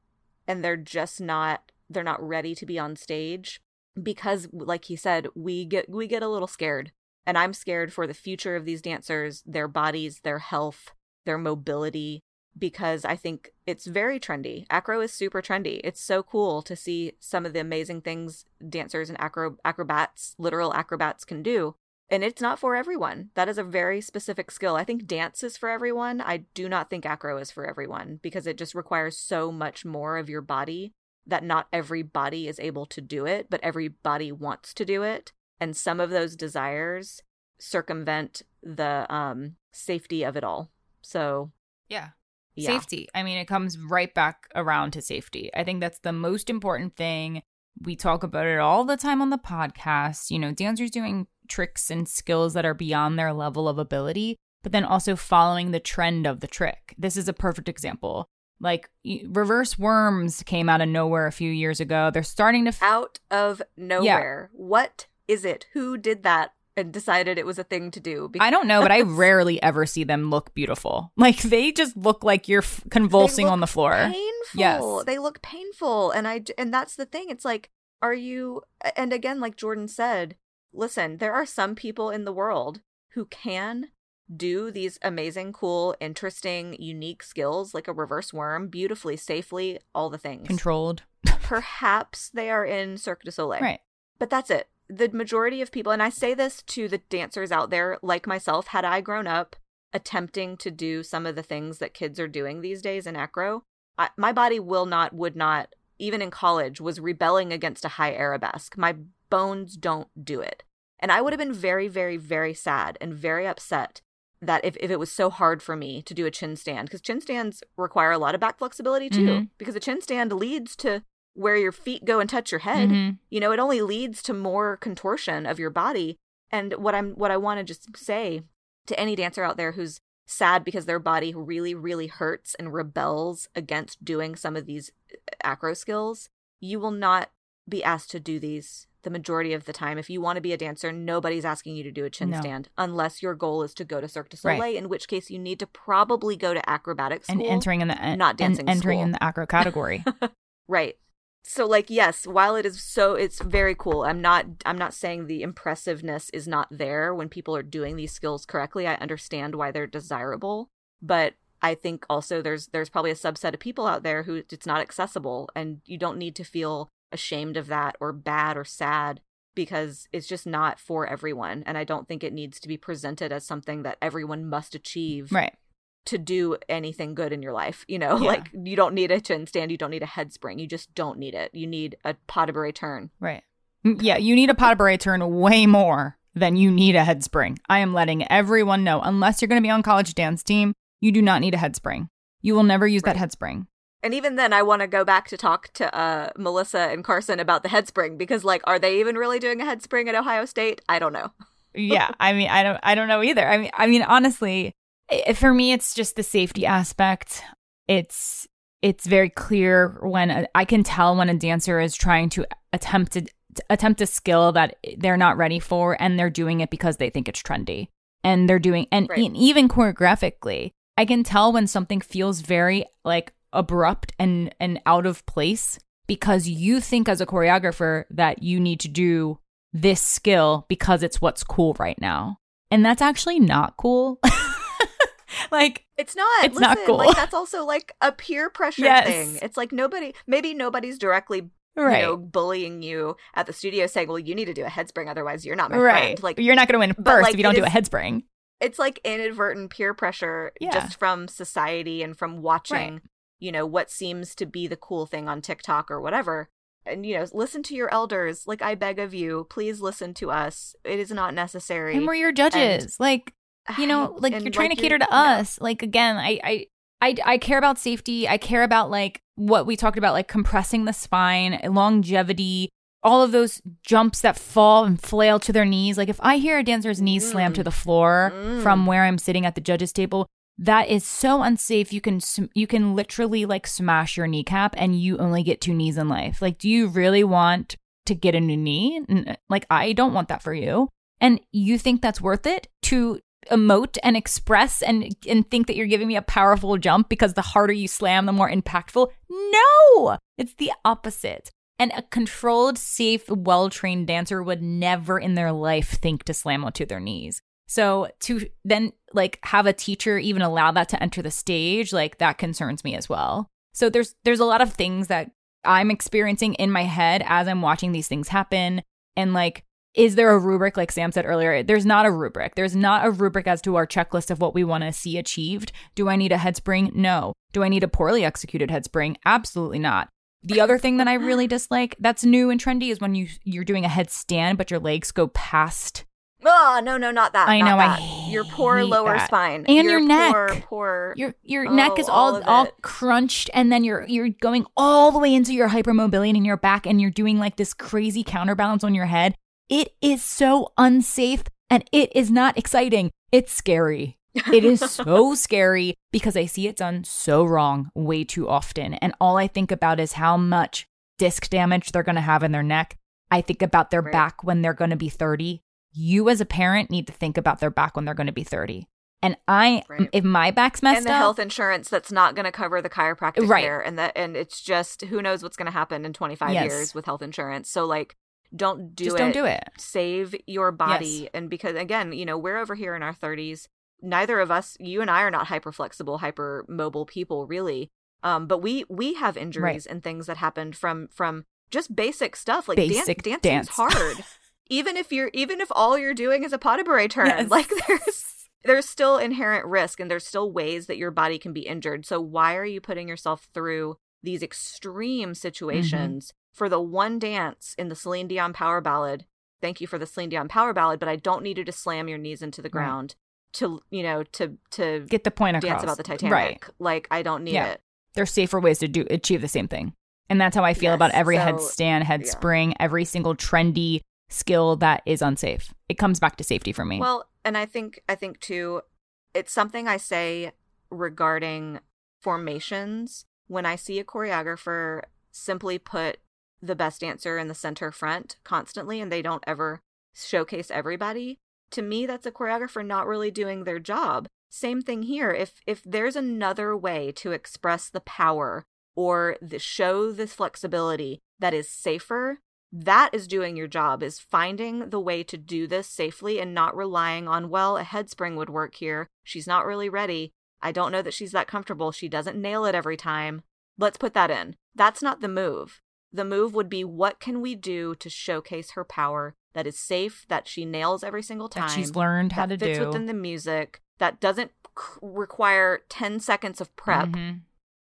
and they're just not they're not ready to be on stage because like he said we get we get a little scared and I'm scared for the future of these dancers, their bodies, their health, their mobility because I think it's very trendy. Acro is super trendy. It's so cool to see some of the amazing things dancers and acro acrobats, literal acrobats can do. And it's not for everyone. That is a very specific skill. I think dance is for everyone. I do not think acro is for everyone because it just requires so much more of your body that not every body is able to do it, but everybody wants to do it. And some of those desires circumvent the um safety of it all. So Yeah. Yeah. Safety. I mean, it comes right back around to safety. I think that's the most important thing. We talk about it all the time on the podcast. You know, dancers doing tricks and skills that are beyond their level of ability, but then also following the trend of the trick. This is a perfect example. Like reverse worms came out of nowhere a few years ago. They're starting to f- out of nowhere. What is it? Who did that and decided it was a thing to do? I don't know, but I rarely ever see them look beautiful. Like they just look like you're f- convulsing on the floor. painful. Yes. They look painful. And I and that's the thing. It's like, are you and again, like Jordan said, listen, there are some people in the world who can do these amazing, cool, interesting, unique skills like a reverse worm beautifully, safely, all the things. Controlled. Perhaps they are in Cirque du Soleil. Right. But that's it. The majority of people, and I say this to the dancers out there like myself, had I grown up attempting to do some of the things that kids are doing these days in acro, I, my body will not, would not even in college, was rebelling against a high arabesque. My bones don't do it. And I would have been very, very, very sad and very upset that if, if it was so hard for me to do a chin stand, because chin stands require a lot of back flexibility too, Mhm. because a chin stand leads to where your feet go and touch your head. Mhm. You know, it only leads to more contortion of your body. And what I'm what I want to just say to any dancer out there who's sad because their body really, really hurts and rebels against doing some of these uh, acro skills, you will not be asked to do these the majority of the time. If you want to be a dancer, nobody's asking you to do a chin No. stand unless your goal is to go to Cirque du Right. Soleil, in which case you need to probably go to acrobatic school. and entering in the en- not dancing entering school. in the acro category. Right. So like yes, while it is so it's very cool. I'm not I'm not saying the impressiveness is not there when people are doing these skills correctly. I understand why they're desirable, but I think also there's there's probably a subset of people out there who it's not accessible and you don't need to feel ashamed of that or bad or sad because it's just not for everyone and I don't think it needs to be presented as something that everyone must achieve right. to do anything good in your life. You know, Yeah. like you don't need a chin stand, you don't need a head spring, you just don't need it. You need a pas de bourrée turn. Right. Yeah, you need a pas de bourrée turn way more than you need a head spring. I am letting everyone know, unless you're going to be on college dance team, you do not need a head spring. You will never use that head spring. And even then, I want to go back to talk to uh, Melissa and Carson about the head spring because, like, are they even really doing a head spring at Ohio State? I don't know. yeah, I mean, I don't, I don't know either. I mean, I mean, honestly, i for me, it's just the safety aspect. It's, it's very clear when a, I can tell when a dancer is trying to attempt to attempt a skill that they're not ready for, and they're doing it because they think it's trendy, and they're doing, and Right. e- even choreographically, I can tell when something feels very like abrupt and and out of place because you think as a choreographer that you need to do this skill because it's what's cool right now. And that's actually not cool. like It's not. It's not cool. Like that's also like a peer pressure Yes. thing. It's like nobody, maybe nobody's directly, Right. you know, bullying you at the studio saying, "Well, you need to do a head spring, otherwise you're not my right. friend." Like you're not going to win first like, if you don't do a is- head spring. it's like inadvertent peer pressure Yeah. just from society and from watching Right. You know what seems to be the cool thing on tiktok or whatever and you know listen to your elders like i beg of you please listen to us it is not necessary And we're your judges. like, you know, like you're trying like, to cater to us. Like again, I, I I I care about safety. I care about like what we talked about, like compressing the spine, longevity, all of those jumps that fall and flail to their knees. Like if I hear a dancer's knees slam to the floor Mm. from where I'm sitting at the judges table, that is so unsafe. You can you can literally like smash your kneecap, and you only get two knees in life. Like, do you really want to get a new knee? Like, I don't want that for you. And you think that's worth it to emote and express and and think that you're giving me a powerful jump because the harder you slam, the more impactful? No, it's the opposite. And a controlled, safe, well trained dancer would never in their life think to slam onto their knees. So to then like have a teacher even allow that to enter the stage, like that concerns me as well. So there's there's a lot of things that I'm experiencing in my head as I'm watching these things happen. And like, is there a rubric, like Sam said earlier? There's not a rubric. There's not a rubric as to our checklist of what we want to see achieved. Do I need a head spring? No. Do I need a poorly executed head spring? Absolutely not. The other thing that I really dislike that's new and trendy is when you you're doing a headstand, but your legs go past oh no no not that I not know, I that. your poor lower that. spine And your neck. poor, poor your your Oh, neck is all all crunched and then you're you're going all the way into your hypermobility in your back and you're doing like this crazy counterbalance on your head it is so unsafe and it is not exciting it's scary it is so scary because i see it done so wrong way too often and all i think about is how much disc damage they're going to have in their neck i think about their Right. back when they're going to be 30 you as a parent need to think about their back when they're going to be 30 and i Right. if my back's messed up. and the up health insurance that's not going to cover the chiropractic Right. care and that and it's just who knows what's going to happen in 25 Yes. years with health insurance so like don't do Just it don't do it. save your body Yes. and because again you know we're over here in our 30s neither of us you and i are not hyper flexible hyper mobile people really um but we we have injuries and things that happened from from just basic stuff like Basic dan- dance. dancing's hard even if you're even if all you're doing is a bourrée turn Yes. like there's there's still inherent risk and there's still ways that your body can be injured so why are you putting yourself through these extreme situations mm-hmm. for the one dance in the Celine Dion power ballad. Thank you for the Celine Dion power ballad, but I don't need you to slam your knees into the ground right. to, you know, to to get the point across. About the Titanic. Right. Like I don't need yeah. it. There's safer ways to do achieve the same thing. And that's how I feel yes, about every so, headstand, head yeah. spring, every single trendy skill that is unsafe. It comes back to safety for me. Well, and I think I think too it's something I say regarding formations when I see a choreographer simply put the best dancer in the center front constantly and they don't ever showcase everybody. To me that's a choreographer not really doing their job. Same thing here. If if there's another way to express the power or the show this flexibility that is safer, that is doing your job is finding the way to do this safely and not relying on well a head spring would work here. She's not really ready. I don't know that she's that comfortable. She doesn't nail it every time. Let's put that in. That's not the move. The move would be what can we do to showcase her power that is safe that she nails every single time that she's learned how to do fits do. within the music that doesn't require 10 seconds of prep. Mm-hmm.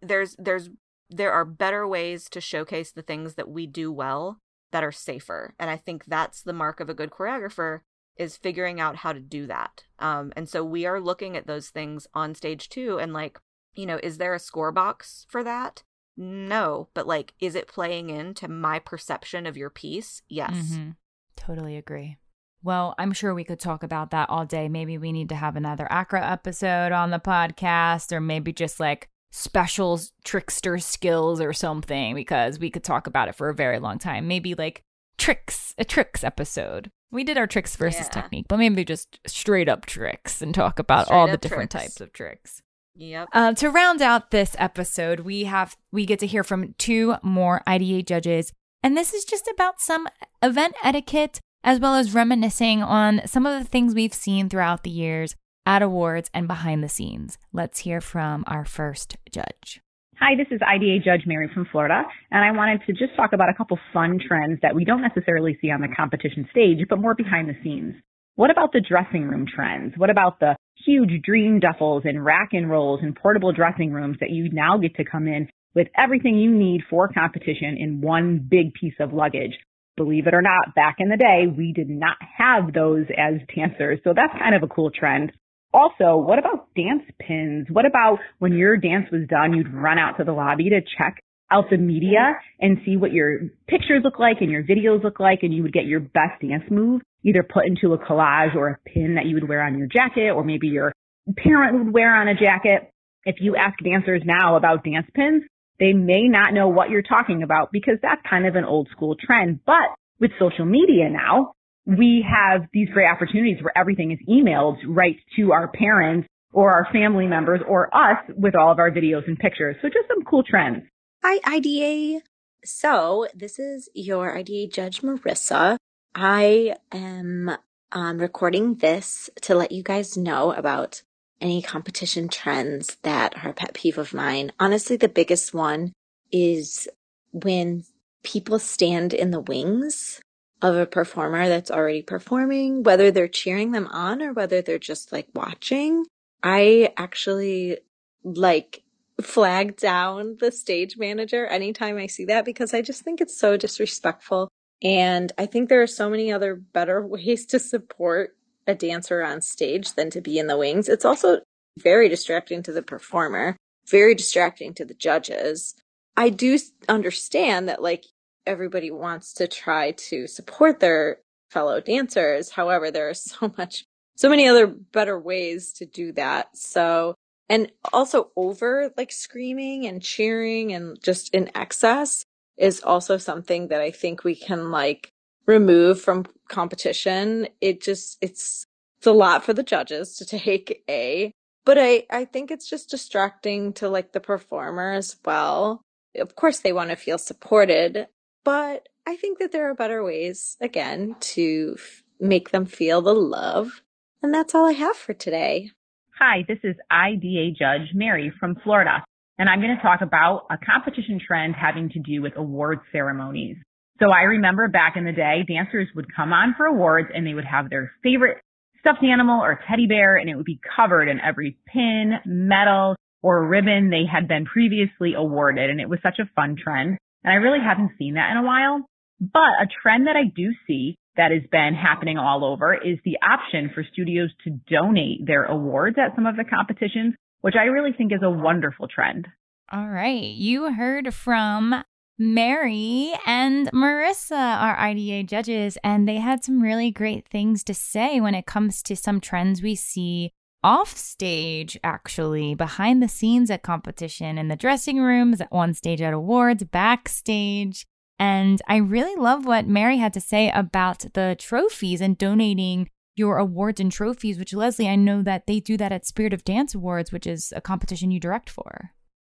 there's there's there are better ways to showcase the things that we do well that are safer. And I think that's the mark of a good choreographer is figuring out how to do that. Um, and so we are looking at those things on stage too. And like, you know, is there a score box for that? No, but like, is it playing into my perception of your piece? Yes. Mm-hmm. Totally agree. Well, I'm sure we could talk about that all day. Maybe we need to have another acro episode on the podcast, or maybe just like special trickster skills or something because we could talk about it for a very long time. Maybe like tricks, a tricks episode. We did our tricks versus yeah. technique, but maybe just straight up tricks and talk about straight all the different tricks. types of tricks. Yep. Uh, to round out this episode, we have we get to hear from two more IDA judges, and this is just about some event etiquette as well as reminiscing on some of the things we've seen throughout the years at awards and behind the scenes. Let's hear from our first judge. Hi, this is IDA Judge Mary from Florida, and I wanted to just talk about a couple fun trends that we don't necessarily see on the competition stage, but more behind the scenes. What about the dressing room trends? What about the huge dream duffels and rack and rolls and portable dressing rooms that you now get to come in with everything you need for competition in one big piece of luggage? Believe it or not, back in the day, we did not have those as dancers, so that's kind of a cool trend. Also, what about dance pins? What about when your dance was done, you'd run out to the lobby to check out the media and see what your pictures look like and your videos look like and you would get your best dance move either put into a collage or a pin that you would wear on your jacket or maybe your parent would wear on a jacket. If you ask dancers now about dance pins, they may not know what you're talking about because that's kind of an old school trend. But with social media now, we have these great opportunities where everything is emailed right to our parents or our family members or us with all of our videos and pictures. So just some cool trends. Hi, IDA. So this is your IDA judge, Marissa. I am um, recording this to let you guys know about any competition trends that are a pet peeve of mine. Honestly, the biggest one is when people stand in the wings of a performer that's already performing, whether they're cheering them on or whether they're just like watching. I actually like flag down the stage manager anytime I see that because I just think it's so disrespectful. And I think there are so many other better ways to support a dancer on stage than to be in the wings. It's also very distracting to the performer, very distracting to the judges. I do understand that like everybody wants to try to support their fellow dancers. However, there are so much, so many other better ways to do that. So, and also over like screaming and cheering and just in excess is also something that I think we can like remove from competition. It just, it's, it's a lot for the judges to take A, but I, I think it's just distracting to like the performer as well. Of course, they want to feel supported, but I think that there are better ways, again, to f- make them feel the love. And that's all I have for today. Hi, this is IDA Judge Mary from Florida, and I'm going to talk about a competition trend having to do with award ceremonies. So I remember back in the day, dancers would come on for awards and they would have their favorite stuffed animal or teddy bear and it would be covered in every pin, medal, or ribbon they had been previously awarded. And it was such a fun trend. And I really haven't seen that in a while. But a trend that I do see that has been happening all over is the option for studios to donate their awards at some of the competitions, which I really think is a wonderful trend. All right. You heard from Mary and Marissa, our IDA judges, and they had some really great things to say when it comes to some trends we see off stage, actually, behind the scenes at competition, in the dressing rooms, at on stage at awards, backstage. And I really love what Mary had to say about the trophies and donating your awards and trophies, which Leslie, I know that they do that at Spirit of Dance Awards, which is a competition you direct for.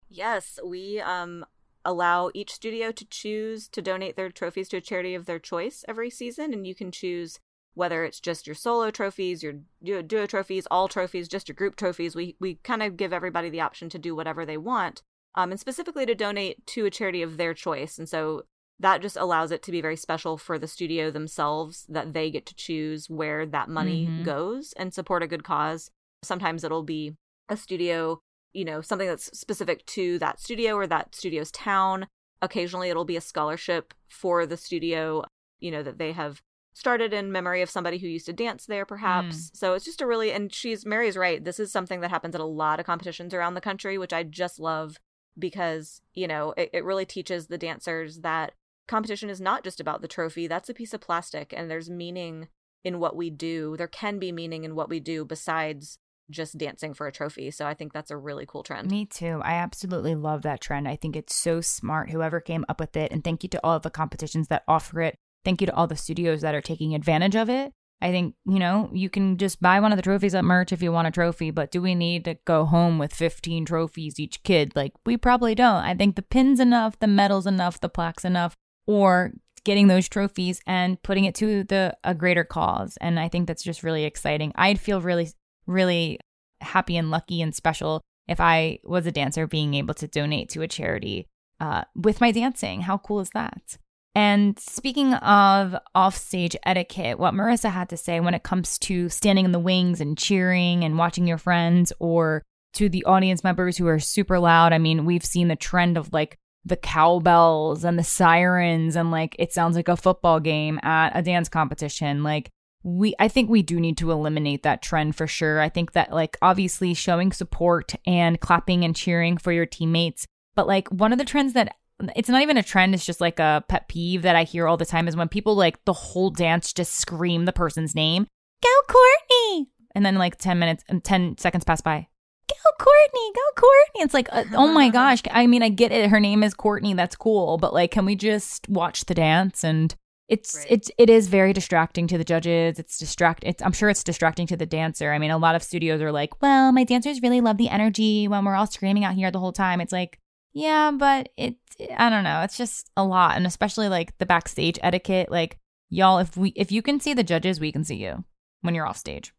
Yes, we um allow each studio to choose to donate their trophies to a charity of their choice every season and you can choose whether it's just your solo trophies, your duo, duo trophies, all trophies, just your group trophies. We we kind of give everybody the option to do whatever they want. Um, and specifically to donate to a charity of their choice. And so that just allows it to be very special for the studio themselves that they get to choose where that money mm-hmm. goes and support a good cause. Sometimes it'll be a studio, you know, something that's specific to that studio or that studio's town. Occasionally it'll be a scholarship for the studio, you know, that they have started in memory of somebody who used to dance there perhaps. Mm. So it's just a really and she's Mary's right. This is something that happens at a lot of competitions around the country, which I just love because, you know, it, it really teaches the dancers that competition is not just about the trophy. That's a piece of plastic, and there's meaning in what we do. There can be meaning in what we do besides just dancing for a trophy. So I think that's a really cool trend. Me too. I absolutely love that trend. I think it's so smart, whoever came up with it. And thank you to all of the competitions that offer it. Thank you to all the studios that are taking advantage of it. I think, you know, you can just buy one of the trophies at merch if you want a trophy, but do we need to go home with 15 trophies each kid? Like, we probably don't. I think the pins enough, the medals enough, the plaques enough or getting those trophies and putting it to the a greater cause and i think that's just really exciting i'd feel really really happy and lucky and special if i was a dancer being able to donate to a charity uh, with my dancing how cool is that and speaking of offstage etiquette, what Marissa had to say when it comes to standing in the wings and cheering and watching your friends, or to the audience members who are super loud. I mean, we've seen the trend of like the cowbells and the sirens and like it sounds like a football game at a dance competition like we I think we do need to eliminate that trend for sure. I think that like obviously showing support and clapping and cheering for your teammates, but like one of the trends that it's not even a trend, it's just like a pet peeve that I hear all the time is when people like the whole dance just scream the person's name. Go Courtney. And then like 10 minutes and 10 seconds pass by go Courtney, go Courtney. It's like, uh, oh my gosh. I mean, I get it. Her name is Courtney. That's cool. But like, can we just watch the dance? And it's, right. it's, it is very distracting to the judges. It's distract. It's, I'm sure it's distracting to the dancer. I mean, a lot of studios are like, well, my dancers really love the energy when we're all screaming out here the whole time. It's like, yeah, but it, I don't know. It's just a lot. And especially like the backstage etiquette. Like, y'all, if we, if you can see the judges, we can see you when you're off stage.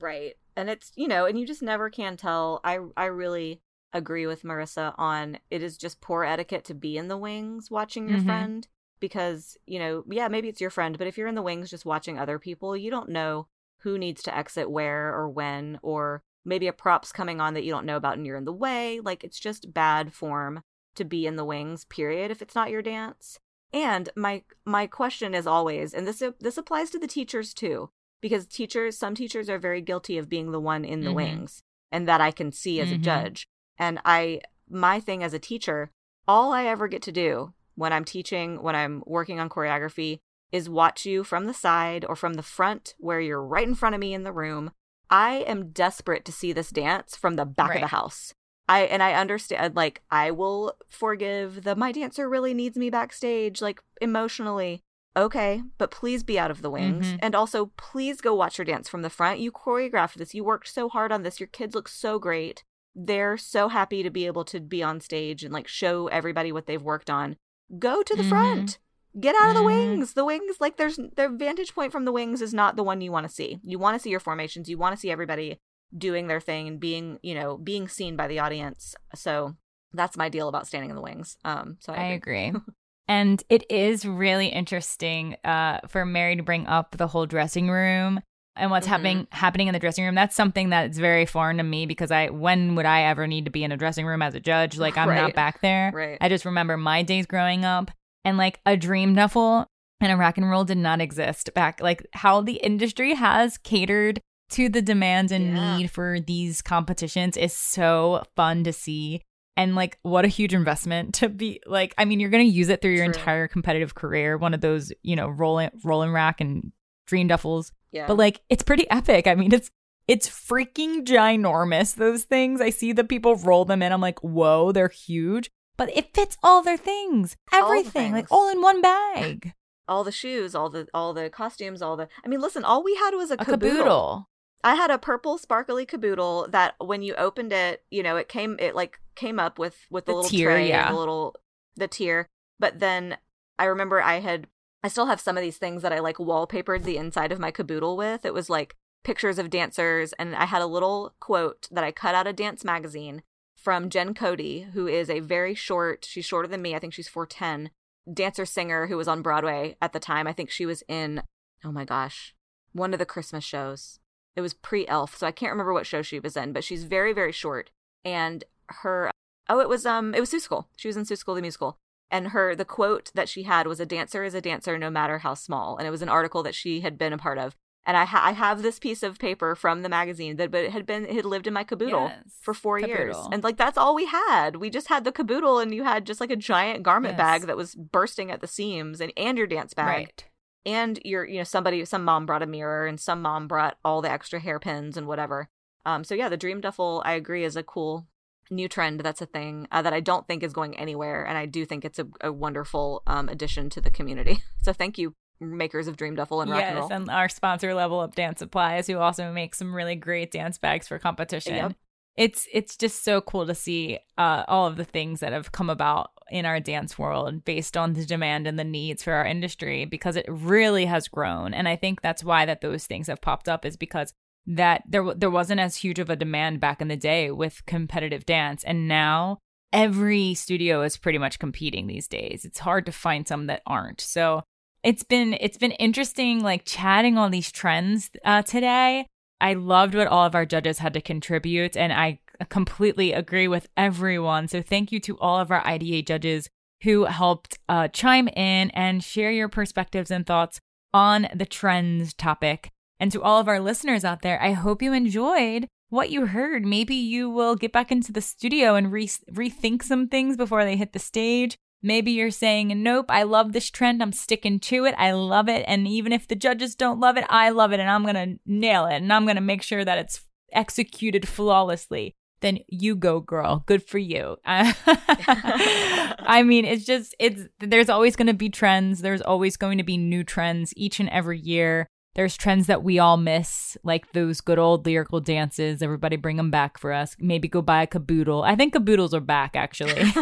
Right and it's you know and you just never can tell i i really agree with marissa on it is just poor etiquette to be in the wings watching your mm-hmm. friend because you know yeah maybe it's your friend but if you're in the wings just watching other people you don't know who needs to exit where or when or maybe a prop's coming on that you don't know about and you're in the way like it's just bad form to be in the wings period if it's not your dance and my my question is always and this this applies to the teachers too because teachers some teachers are very guilty of being the one in the mm-hmm. wings and that I can see as mm-hmm. a judge. And I my thing as a teacher, all I ever get to do when I'm teaching, when I'm working on choreography is watch you from the side or from the front where you're right in front of me in the room. I am desperate to see this dance from the back right. of the house. I and I understand like I will forgive the my dancer really needs me backstage like emotionally Okay, but please be out of the wings. Mm-hmm. And also, please go watch your dance from the front. You choreographed this. You worked so hard on this. Your kids look so great. They're so happy to be able to be on stage and like show everybody what they've worked on. Go to the mm-hmm. front. Get out of the mm-hmm. wings. The wings, like, there's their vantage point from the wings is not the one you want to see. You want to see your formations. You want to see everybody doing their thing and being, you know, being seen by the audience. So that's my deal about standing in the wings. Um, so I agree. I agree. And it is really interesting uh, for Mary to bring up the whole dressing room and what's Mm-hmm. happening happening in the dressing room. That's something that's very foreign to me because I when would I ever need to be in a dressing room as a judge? Like I'm not back there. Right. I just remember my days growing up and like a dream duffel and a rock and roll did not exist back like how the industry has catered to the demand and Yeah. need for these competitions is so fun to see. And like what a huge investment to be like I mean you're going to use it through your True. entire competitive career one of those, you know, rolling rolling rack and dream duffels Yeah. but like it's pretty epic. I mean, it's it's freaking ginormous. Those things. I see the people roll them in. I'm like, whoa, they're huge. But it fits all their things, All the everything, like all in one bag. all the shoes, all the all the costumes, all the I mean, listen, all we had was a, A caboodle. caboodle. I had a purple sparkly caboodle that when you opened it, you know, it came it like came up with with the, The little tier, tray yeah. and the little the tier. But then I remember I had I still have some of these things that I like wallpapered the inside of my caboodle with. It was like pictures of dancers and I had a little quote that I cut out of Dance magazine from Jen Cody, who is a very short, she's shorter than me. I think she's 4'10, dancer singer who was on Broadway at the time. I think she was in oh my gosh, one of the Christmas shows. It was pre Elf, so I can't remember what show she was in, but she's very, very short. And her oh, it was um it was Seussical. She was in Seussical, the musical. And her the quote that she had was a dancer is a dancer no matter how small. And it was an article that she had been a part of. And I ha- I have this piece of paper from the magazine that but it had been it had lived in my caboodle Yes, for 4 years. And like that's all we had. We just had the caboodle and you had just like a giant garment Yes. bag that was bursting at the seams and and your dance bag Right. and your you know somebody some mom brought a mirror and some mom brought all the extra hairpins and whatever um so yeah the dream duffel i agree is a cool new trend that's a thing uh, that i don't think is going anywhere and i do think it's a, a wonderful um addition to the community so thank you makers of dream duffel and rock and yes, roll and our sponsor, Level Up Dance Supplies, who also makes some really great dance bags for competition. Yep. It's it's just so cool to see uh, all of the things that have come about in our dance world based on the demand and the needs for our industry because it really has grown, and I think that's why that those things have popped up is because that there there wasn't as huge of a demand back in the day with competitive dance, and now every studio is pretty much competing these days. It's hard to find some that aren't. So it's been it's been interesting like chatting on these trends uh, today. I loved what all of our judges had to contribute, and I completely agree with everyone. So thank you to all of our IDA judges who helped uh, chime in and share your perspectives and thoughts on the trends topic. And to all of our listeners out there, I hope you enjoyed what you heard. Maybe you will get back into the studio and re- rethink some things before they hit the stage. Maybe you're saying, Nope, I love this trend. I'm sticking to it. I love it. And even if the judges don't love it, I love it. And I'm going to nail it. And I'm going to make sure that it's executed flawlessly. Then you go, girl. Good for you. I mean, it's just, it's, there's always going to be trends. There's always going to be new trends each and every year. There's trends that we all miss, like those good old lyrical dances. Everybody bring them back for us. Maybe go buy a caboodle. I think caboodles are back, actually.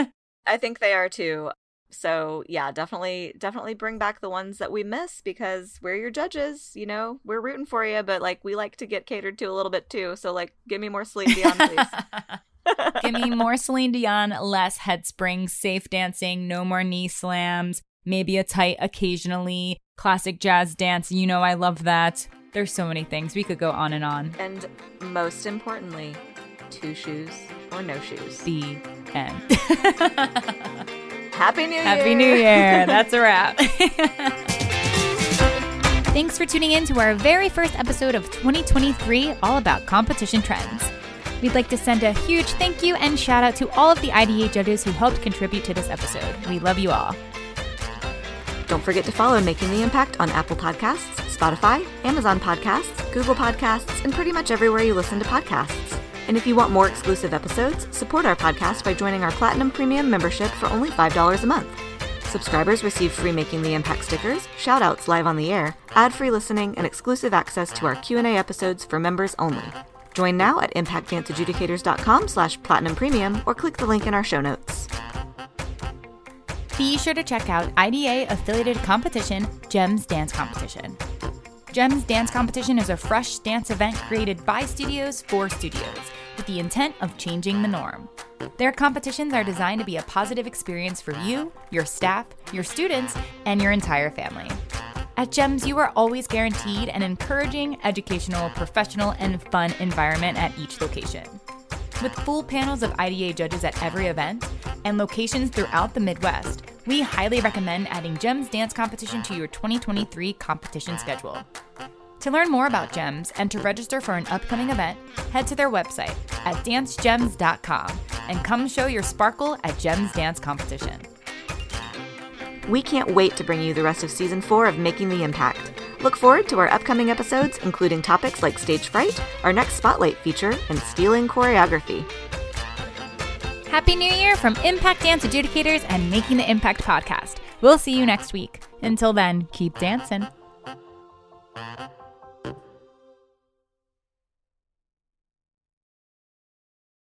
i think they are too so yeah definitely definitely bring back the ones that we miss because we're your judges you know we're rooting for you but like we like to get catered to a little bit too so like give me more Celine Dion please Give me more Celine Dion, less head springs, safe dancing, no more knee slams, maybe a tight occasionally, classic jazz dance. You know, I love that. There's so many things. We could go on and on. and most importantly two shoes or no shoes The end. happy new year Happy New Year. That's a wrap. Thanks for tuning in to our very first episode of 2023, all about competition trends. We'd like to send a huge thank you and shout out to all of the IDA judges who helped contribute to this episode. We love you all. Don't forget to follow Making the Impact on Apple Podcasts, Spotify, Amazon Podcasts, Google Podcasts, and pretty much everywhere you listen to podcasts. And if you want more exclusive episodes, support our podcast by joining our Platinum Premium membership for only $5 a month. Subscribers receive free Making the Impact stickers, shoutouts live on the air, ad-free listening, and exclusive access to our Q&A episodes for members only. Join now at impactdanceadjudicators.com slash platinum premium or click the link in our show notes. Be sure to check out IDA affiliated competition, GEMS Dance Competition. GEMS Dance Competition is a fresh dance event created by studios for studios with the intent of changing the norm. Their competitions are designed to be a positive experience for you, your staff, your students, and your entire family. At GEMS, you are always guaranteed an encouraging, educational, professional, and fun environment at each location. With full panels of IDA judges at every event and locations throughout the Midwest, we highly recommend adding GEMS Dance Competition to your 2023 competition schedule. To learn more about GEMS and to register for an upcoming event, head to their website at dancegems.com and come show your sparkle at GEMS Dance Competition. We can't wait to bring you the rest of season four of Making the Impact. Look forward to our upcoming episodes, including topics like stage fright, our next spotlight feature, and stealing choreography. Happy New Year from Impact Dance Adjudicators and Making the Impact podcast. We'll see you next week. Until then, keep dancing.